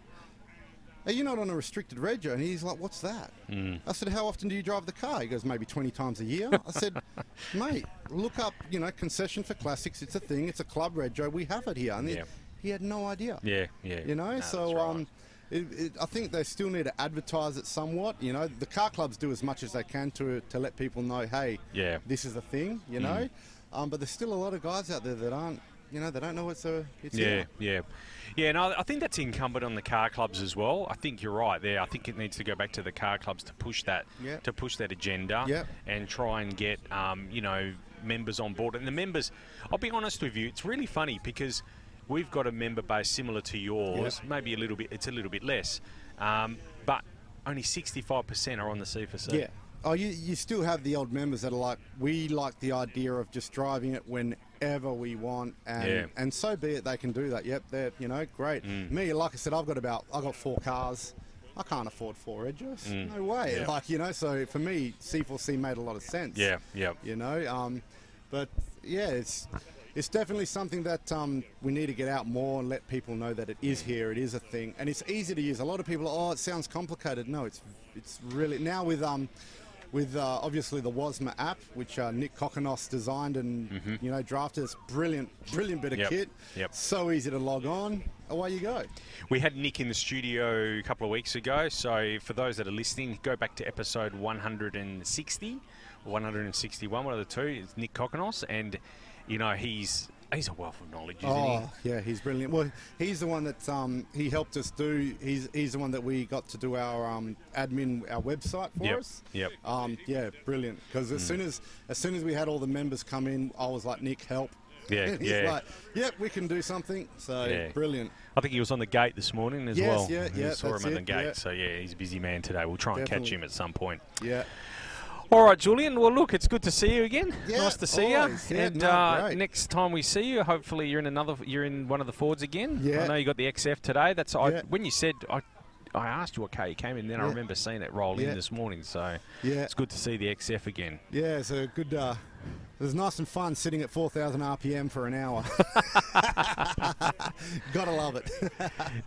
are you not on a restricted rego? And he's like, what's that? Mm. I said, how often do you drive the car? He goes, maybe 20 times a year. I said, mate, look up, you know, concession for classics. It's a thing. It's a club rego. We have it here. And he- Yeah. he had no idea. Yeah, yeah. You know, No, so right. um, it, it, I think they still need to advertise it somewhat. You know, the car clubs do as much as they can to to let people know, hey, Yeah. this is a thing. You Mm. know, um, but there's still a lot of guys out there that aren't. You know, they don't know a. It's Yeah, here. yeah, yeah. And I, I think that's incumbent on the car clubs as well. I think you're right there. I think it needs to go back to the car clubs to push that, Yeah. to push that agenda, Yep. and try and get um, you know members on board. And the members, I'll be honest with you, it's really funny because we've got a member base similar to yours, maybe a little bit. It's a little bit less, um, but only 65% are on the C for C. Yeah. Oh, you, you still have the old members that are like, we like the idea of just driving it whenever we want, and Yeah. and so be it. They can do that. Yep, they're you know great. Mm. Me, like I said, I've got about I've got four cars. I can't afford four edges. Mm. No way. Yeah. Like you know, so for me, C4C made a lot of sense. Yeah, yeah. You know, um, but yeah, it's it's definitely something that um, we need to get out more and let people know that it is here. It is a thing, and it's easy to use. A lot of people, oh, it sounds complicated. No, it's it's really now with um, with uh, obviously the Wasma app, which uh, Nick Kokonos designed and Mhm. you know drafted. It's brilliant, brilliant bit of Yep, kit. yep. So easy to log on. Away you go. We had Nick in the studio a couple of weeks ago, so for those that are listening, go back to episode 160 161, one of the two. It's Nick Kokonos, and you know he's he's a wealth of knowledge, isn't Oh, yeah, he's brilliant. Well, he's the one that um, he helped us do. He's he's the one that we got to do our um, admin, our website for Yep, us. yep. Um, yeah, brilliant. Because as Mm. soon as as soon as we had all the members come in, I was like, Nick, help. Yeah, yeah. like, yep, we can do something. So Yeah. brilliant. I think he was on the gate this morning as Yes, well. yeah, yeah, saw him at the gate, yeah. so yeah, he's a busy man today. We'll try and catch him at some point. Yeah. All right, Julian. Well, look, it's good to see you again. Yeah, nice to see always. you. Yeah, and no, uh, next time we see you, hopefully you're in another. You're in one of the Fords again. Yeah. I know you got the XF today. That's I, when you said I. I asked you what car you came in, then I remember seeing it roll in this morning. So Yeah. it's good to see the XF again. Yeah, it's a good. Uh, it was nice and fun sitting at 4,000 RPM for an hour. Gotta love it.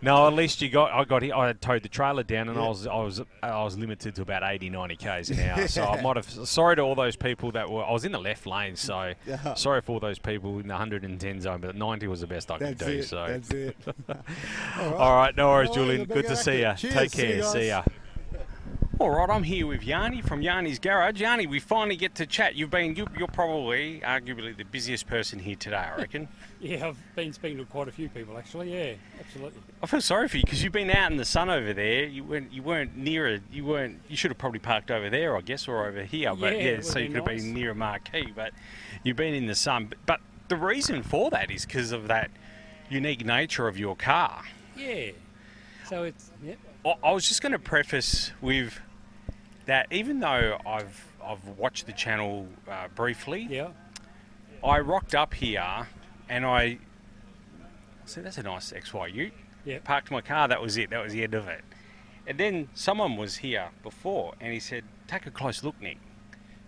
No, at least you got. I got. here- I towed the trailer down, and I was. I was. I was limited to about 80, 90 k's an hour. So I might have. Sorry to all those people that were. I was in the left lane, so Yeah. sorry for all those people in the 110 zone. But 90 was the best I could That's do. it, So that's it. all right, no worries, All right, Julian. Good to see you. Take Cheers, see you care. See ya. All right, I'm here with Yarnie from Yarnie's Garage. Yarnie, we finally get to chat. You've been. You, you're probably, arguably, the busiest person here today. I reckon. Yeah, I've been speaking to quite a few people actually. Yeah, absolutely. I feel sorry for you because you've been out in the sun over there. You weren't. You weren't near a. You weren't. You should have probably parked over there, I guess, or over here. But Yeah, yeah, so you could have been near a marquee. But you've been in the sun. But, but the reason for that is because of that unique nature of your car. Yeah. So it's yep. I, I was just going to preface with that. Even though I've I've watched the channel uh, briefly, yeah, I rocked up here and I said, "That's a nice XY Ute." Yeah. Parked my car. That was it. That was the end of it. And then someone was here before, and he said, "Take a close look, Nick."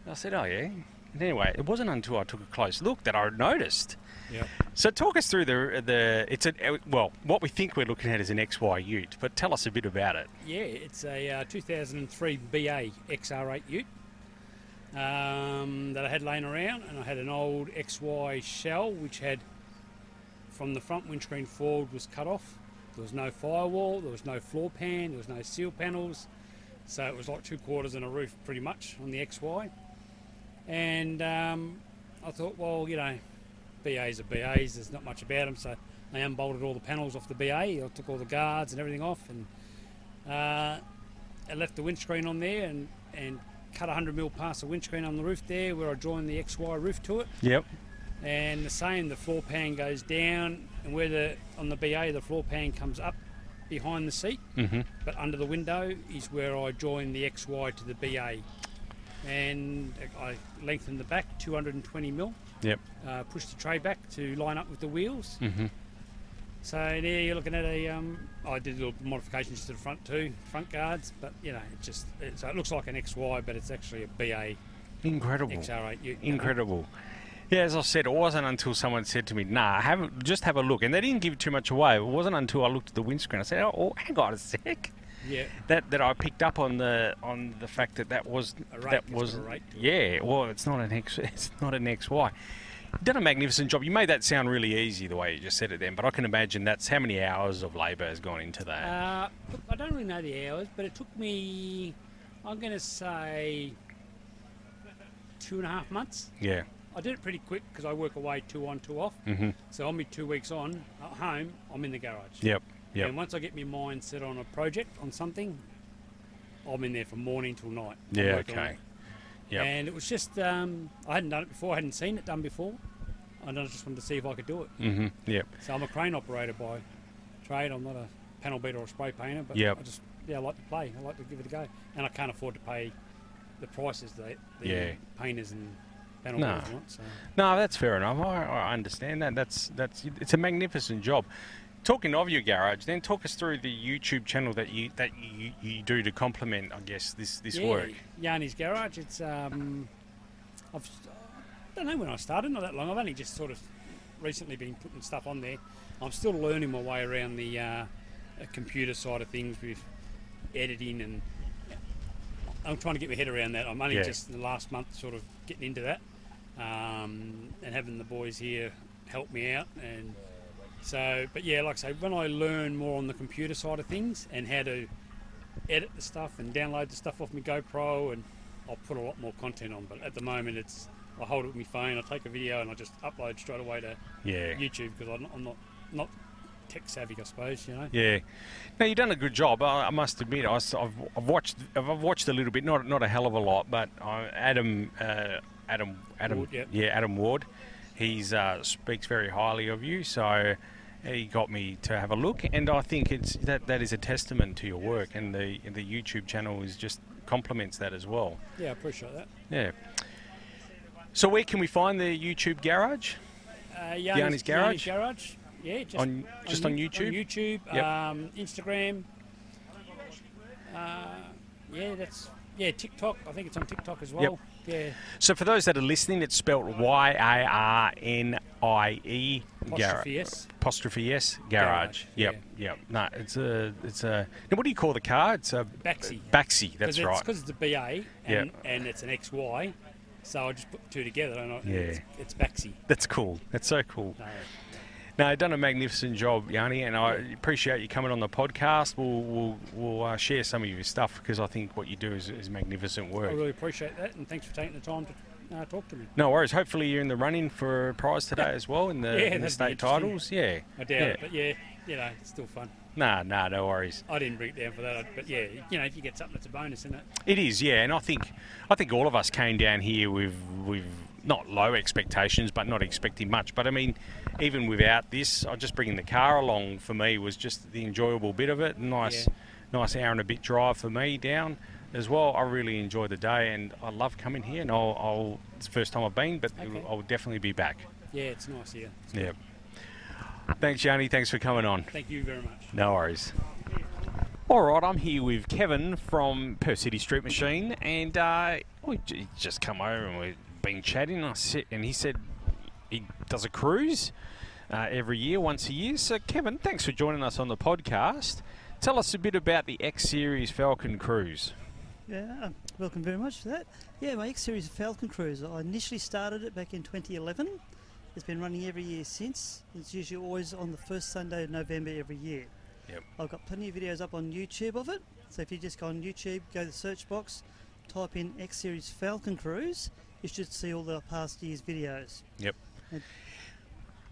And I said, "Oh yeah." And anyway, it wasn't until I took a close look that I noticed. Yeah. So talk us through the the it's a well what we think we're looking at is an XY Ute, but tell us a bit about it. Yeah, it's a uh, 2003 BA XR8 Ute um, that I had laying around, and I had an old XY shell which had from the front windscreen forward was cut off. There was no firewall, there was no floor pan, there was no seal panels, so it was like two quarters and a roof pretty much on the XY. And um, I thought, well, you know, BAs are BAs. There's not much about them, so I unbolted all the panels off the BA. I took all the guards and everything off, and uh, I left the windscreen on there and and cut 100 mil past the windscreen on the roof there, where I joined the XY roof to it. Yep. And the same, the floor pan goes down, and where the on the BA the floor pan comes up behind the seat, Mhm. but under the window is where I joined the XY to the BA, and I lengthened the back 220 mil. Yep. Uh, pushed the tray back to line up with the wheels. Mhm. So there you're looking at a. Um, I did little modifications to the front too, front guards, but you know it just it, so it looks like an XY, but it's actually a BA. Incredible. XR8. You, you know. Incredible. Yeah, as I said, it wasn't until someone said to me, "Nah, have a- just have a look," and they didn't give too much away. It wasn't until I looked at the windscreen. I said, "Oh, oh, hang on a sec." Yeah. That that I picked up on the on the fact that that was that was yeah. Well, it's not an X. It's not an XY. You've done a magnificent job. You made that sound really easy the way you just said it then, but I can imagine that's how many hours of labour has gone into that. Uh, I don't really know the hours, but it took me. I'm going to say two and a half months. yeah. I did it pretty quick because I work away two on, two off. Mhm. So on me two weeks on at home, I'm in the garage. Yep. Yep. And once I get my mind set on a project on something, I'm in there from morning till night. Yeah. Okay. Yep. And it was just um, I hadn't done it before. I hadn't seen it done before, and I just wanted to see if I could do it. Mhm. Yep. So I'm a crane operator by trade. I'm not a panel beater or a spray painter, but Yep. I just yeah I like to play. I like to give it a go, and I can't afford to pay the prices that the Yeah. painters and panel No. beaters want. So. No, that's fair enough. I, I understand that. That's that's it's a magnificent job. Talking of your garage, then talk us through the YouTube channel that you that you, you do to complement, I guess, this this yeah, work. Yarnie's Garage. It's um, I've I don't know when I started. Not that long. I've only just sort of recently been putting stuff on there. I'm still learning my way around the uh, computer side of things with editing and I'm trying to get my head around that. I'm only Yeah. just in the last month sort of getting into that um, and having the boys here help me out. And so, but yeah, like I say, when I learn more on the computer side of things and how to edit the stuff and download the stuff off my GoPro, and I'll put a lot more content on. But at the moment, it's I hold it with my phone, I take a video, and I just upload straight away to Yeah. YouTube because I'm not, I'm not not tech savvy, I suppose. You know. Yeah, Now you've done a good job. I, must admit, I, have I've watched, I've watched a little bit, not not a hell of a lot, but uh, Adam, uh, Adam, Adam, Ward, yeah, Adam Ward, he's uh, speaks very highly of you. So he got me to have a look, and I think it's that that is a testament to your work, and the the YouTube channel is just complements that as well. Yeah, I appreciate that. Yeah. So where can we find the YouTube garage? Uh, Garage? Yarnie's Garage. Yeah, just On- just on You- YouTube? On YouTube, Yep. um, Instagram. Uh, yeah, that's yeah. TikTok. I think it's on TikTok as well. Yeah. So for those that are listening, it's spelled Y A R N I E Apostrophe S. Apostrophe S garage. Garage, Yep, yep. No, it's a it's a. Now what do you call the car? It's a Baxi. Baxi. That's it's, right. Because it's a BA and, Yep. and it's an XY, so I just put two together and I, Yeah. it's, it's Baxi. That's cool. That's so cool. No. No, you've done a magnificent job, Yarnie, and I appreciate you coming on the podcast. We'll we'll, we'll uh, share some of your stuff because I think what you do is, is magnificent work. I really appreciate that, and thanks for taking the time to uh, talk to me. No worries. Hopefully you're in the running for a prize today as well in the, yeah, in the state titles. Yeah. I doubt yeah. it, but yeah, you know, it's still fun. Nah, nah, no worries. I didn't bring it down for that, but yeah, you know, if you get something, it's a bonus, isn't it? It is, yeah, and I think I think all of us came down here with with not low expectations, but not expecting much. But I mean, even without this, I just bringing the car along for me was just the enjoyable bit of it. Nice, nice hour and a bit drive for me down as well. I really enjoyed the day, and I love coming here. And I'll, I'll it's the first time I've been, but Okay. I'll definitely be back. Yeah, it's nice here. It's Yeah. Thanks, Yarnie. Thanks for coming on. Thank you very much. No worries. All right, I'm here with Kevin from Perth City Street Machine, and uh, we just come over and we've been chatting. I sit, and he said he does a cruise uh, every year, once a year. So, Kevin, thanks for joining us on the podcast. Tell us a bit about the X Series Falcon Cruise. Yeah, welcome very much for that. Yeah, my X Series Falcon Cruise. I initially started it back in 2011. It's been running every year since. It's usually always on the first Sunday of November every year. Yep. I've got plenty of videos up on YouTube of it. So if you just go on YouTube, go to the search box, type in X Series Falcon Cruise, you should see all the past year's videos. Yep. And-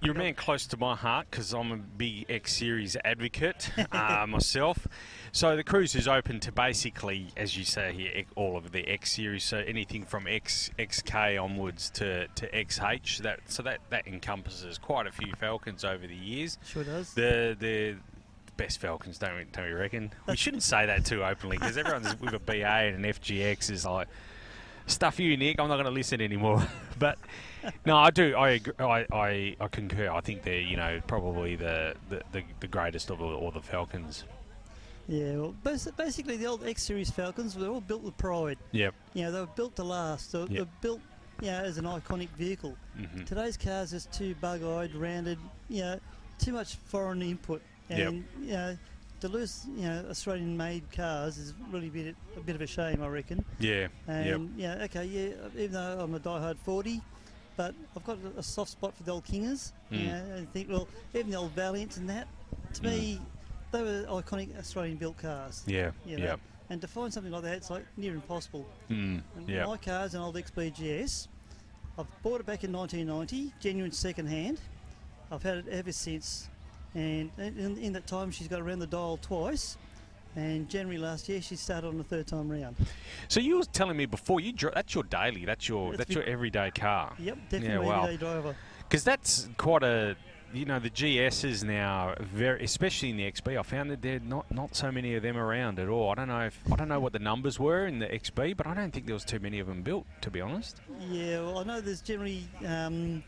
You're a man close to my heart because I'm a big X Series advocate uh, myself. So the cruise is open to basically, as you say here, all of the X Series. So anything from X XK onwards to, to XH. That so that that encompasses quite a few Falcons over the years. Sure does. The the best Falcons, don't we, don't we reckon? We shouldn't say that too openly because everyone's with a BA and an FGX is like stuff you, Nick. I'm not going to listen anymore. but no, I do. I, agree, I I I concur. I think they're you know probably the the, the, the greatest of all, all the Falcons. Yeah, well, bas- basically the old X Series Falcons were all built with pride. Yep. You know, they were built to last. They were, they were built, you know, as an iconic vehicle. Mhm. Today's cars is too bug-eyed, rounded. You know, too much foreign input, and Yep. you know, to lose you know Australian-made cars is really a bit, a bit of a shame, I reckon. Yeah. And Yep. yeah, okay, yeah. Even though I'm a diehard 40, but I've got a soft spot for the old Kingers. You Mm. know, I think, well, even the old Valiants and that, to me, they were iconic Australian-built cars. Yeah, You know? yep. And to find something like that, it's like near impossible. Mm, And yep. My car's an old XBGS. I've bought it back in 1990, genuine second hand. I've had it ever since. And in, in that time, she's got around the dial twice. And January last year, she started on the third time round. So you were telling me before you dri- that's your daily. That's your That's that's your everyday car. Yep, Yeah, definitely wow. everyday driver. Because that's quite a, you know, the GSs now very, especially in the XB. I found that there are not not so many of them around at all. I don't know if I don't know what the numbers were in the XB, but I don't think there was too many of them built. To be honest. Yeah, well, I know there's generally, um,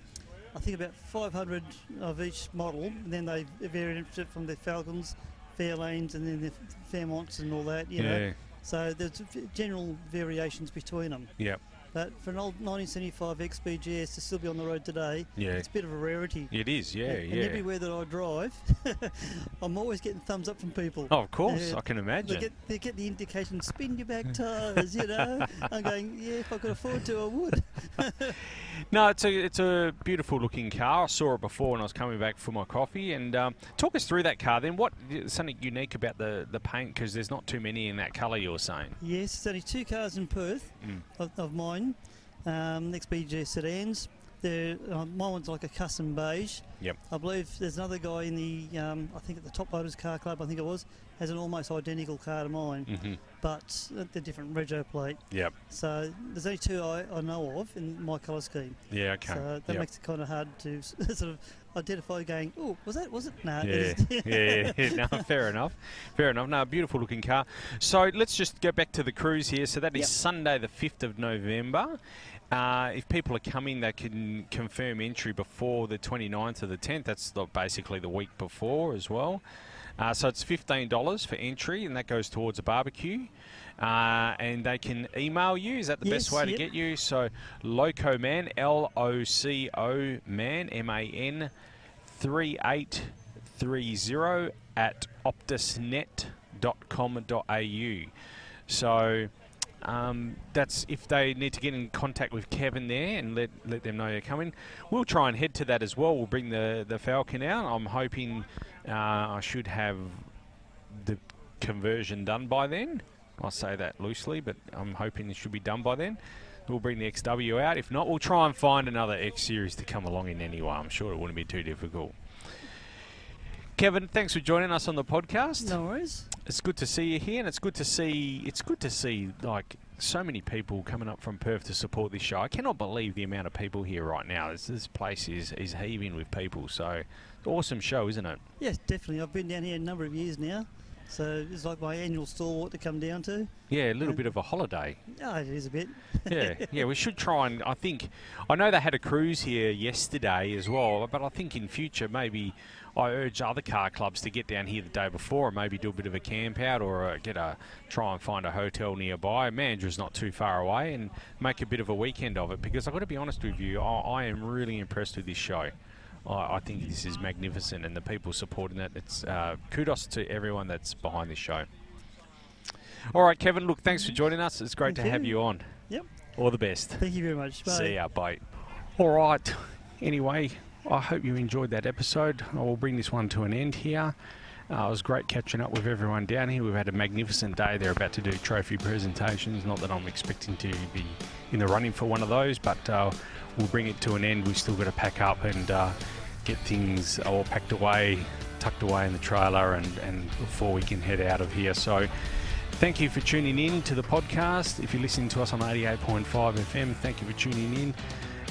I think about 500 of each model, and then they vary it from the Falcons, Fairlanes, and then the Fairmonts and all that, you Yeah. know. So there's general variations between them. Yep. But for an old 1975 XBGS to still be on the road today, Yeah. it's a bit of a rarity. It is, yeah, and, yeah. And everywhere that I drive, I'm always getting thumbs up from people. Oh, of course, I can imagine. They get, they get the indication, spin your back tyres, you know. I'm going, yeah, if I could afford to, I would. No, it's a it's a beautiful looking car. I saw it before when I was coming back for my coffee. And um, talk us through that car. Then, what something unique about the the paint? Because there's not too many in that colour. You were saying. Yes, there's only two cars in Perth Mm. of, of mine, um, XBG sedans. They're, uh, my one's like a custom beige. Yep. I believe there's another guy in the, um, I think at the Top Motors Car Club, I think it was, has an almost identical car to mine, Mhm. but they're different rego plate. Yep. So there's only two I, I know of in my colour scheme. Yeah, okay. So that Yep. makes it kind of hard to sort of identify. Going, oh, was that? Was it? No. Yeah, yeah, yeah. No, fair enough. Fair enough. No, beautiful looking car. So let's just go back to the cruise here. So that is Yep. Sunday, the 5th of November. Uh, if people are coming, they can confirm entry before the 29th or the 10th. That's the, basically the week before as well. Uh, so it's $15 for entry, and that goes towards a barbecue. Uh, and they can email you. Is that the best Yes, way to get you? So Loco Man, L O C O Man, M A N, 3830 at optusnet.com.au. So um, that's if they need to get in contact with Kevin there and let, let them know you're coming. We'll try and head to that as well. We'll bring the, the Falcon out. I'm hoping uh, I should have the conversion done by then. I say that loosely, but I'm hoping it should be done by then. We'll bring the XW out. If not, we'll try and find another X Series to come along in anyway. I'm sure it wouldn't be too difficult. Kevin, thanks for joining us on the podcast. No worries. It's good to see you here, and it's good to see it's good to see like so many people coming up from Perth to support this show. I cannot believe the amount of people here right now. This, this place is is heaving with people. So, awesome show, isn't it? Yes, definitely. I've been down here a number of years now, so it's like my annual stalwart to come down to. Yeah, a little bit of a holiday. Oh, it is a bit. yeah, yeah, we should try and. I think I know they had a cruise here yesterday as well, but I think in future maybe I urge other car clubs to get down here the day before and maybe do a bit of a camp out or uh, get a try and find a hotel nearby. Mandurah's not too far away and make a bit of a weekend of it because I've got to be honest with you, I, I am really impressed with this show. I, I think this is magnificent and the people supporting it. It's uh, kudos to everyone that's behind this show. All right, Kevin. Look, thanks for joining us. It's great Thank to have you. you on. Yep. All the best. Thank you very much. Bye. See ya. Bye. All right. Anyway, I hope you enjoyed that episode. I will bring this one to an end here. Uh, it was great catching up with everyone down here. We've had a magnificent day. They're about to do trophy presentations. Not that I'm expecting to be in the running for one of those, but uh, we'll bring it to an end. We've still got to pack up and uh, get things all packed away, tucked away in the trailer, and, and before we can head out of here. So, Thank you for tuning in to the podcast. If you're listening to us on 88.5 FM, thank you for tuning in.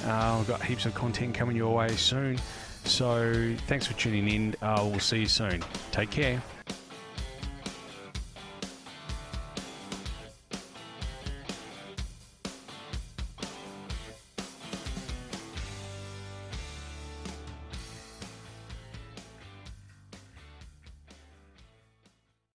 Uh, we've got heaps of content coming your way soon. So thanks for tuning in. Uh, we'll see you soon. Take care.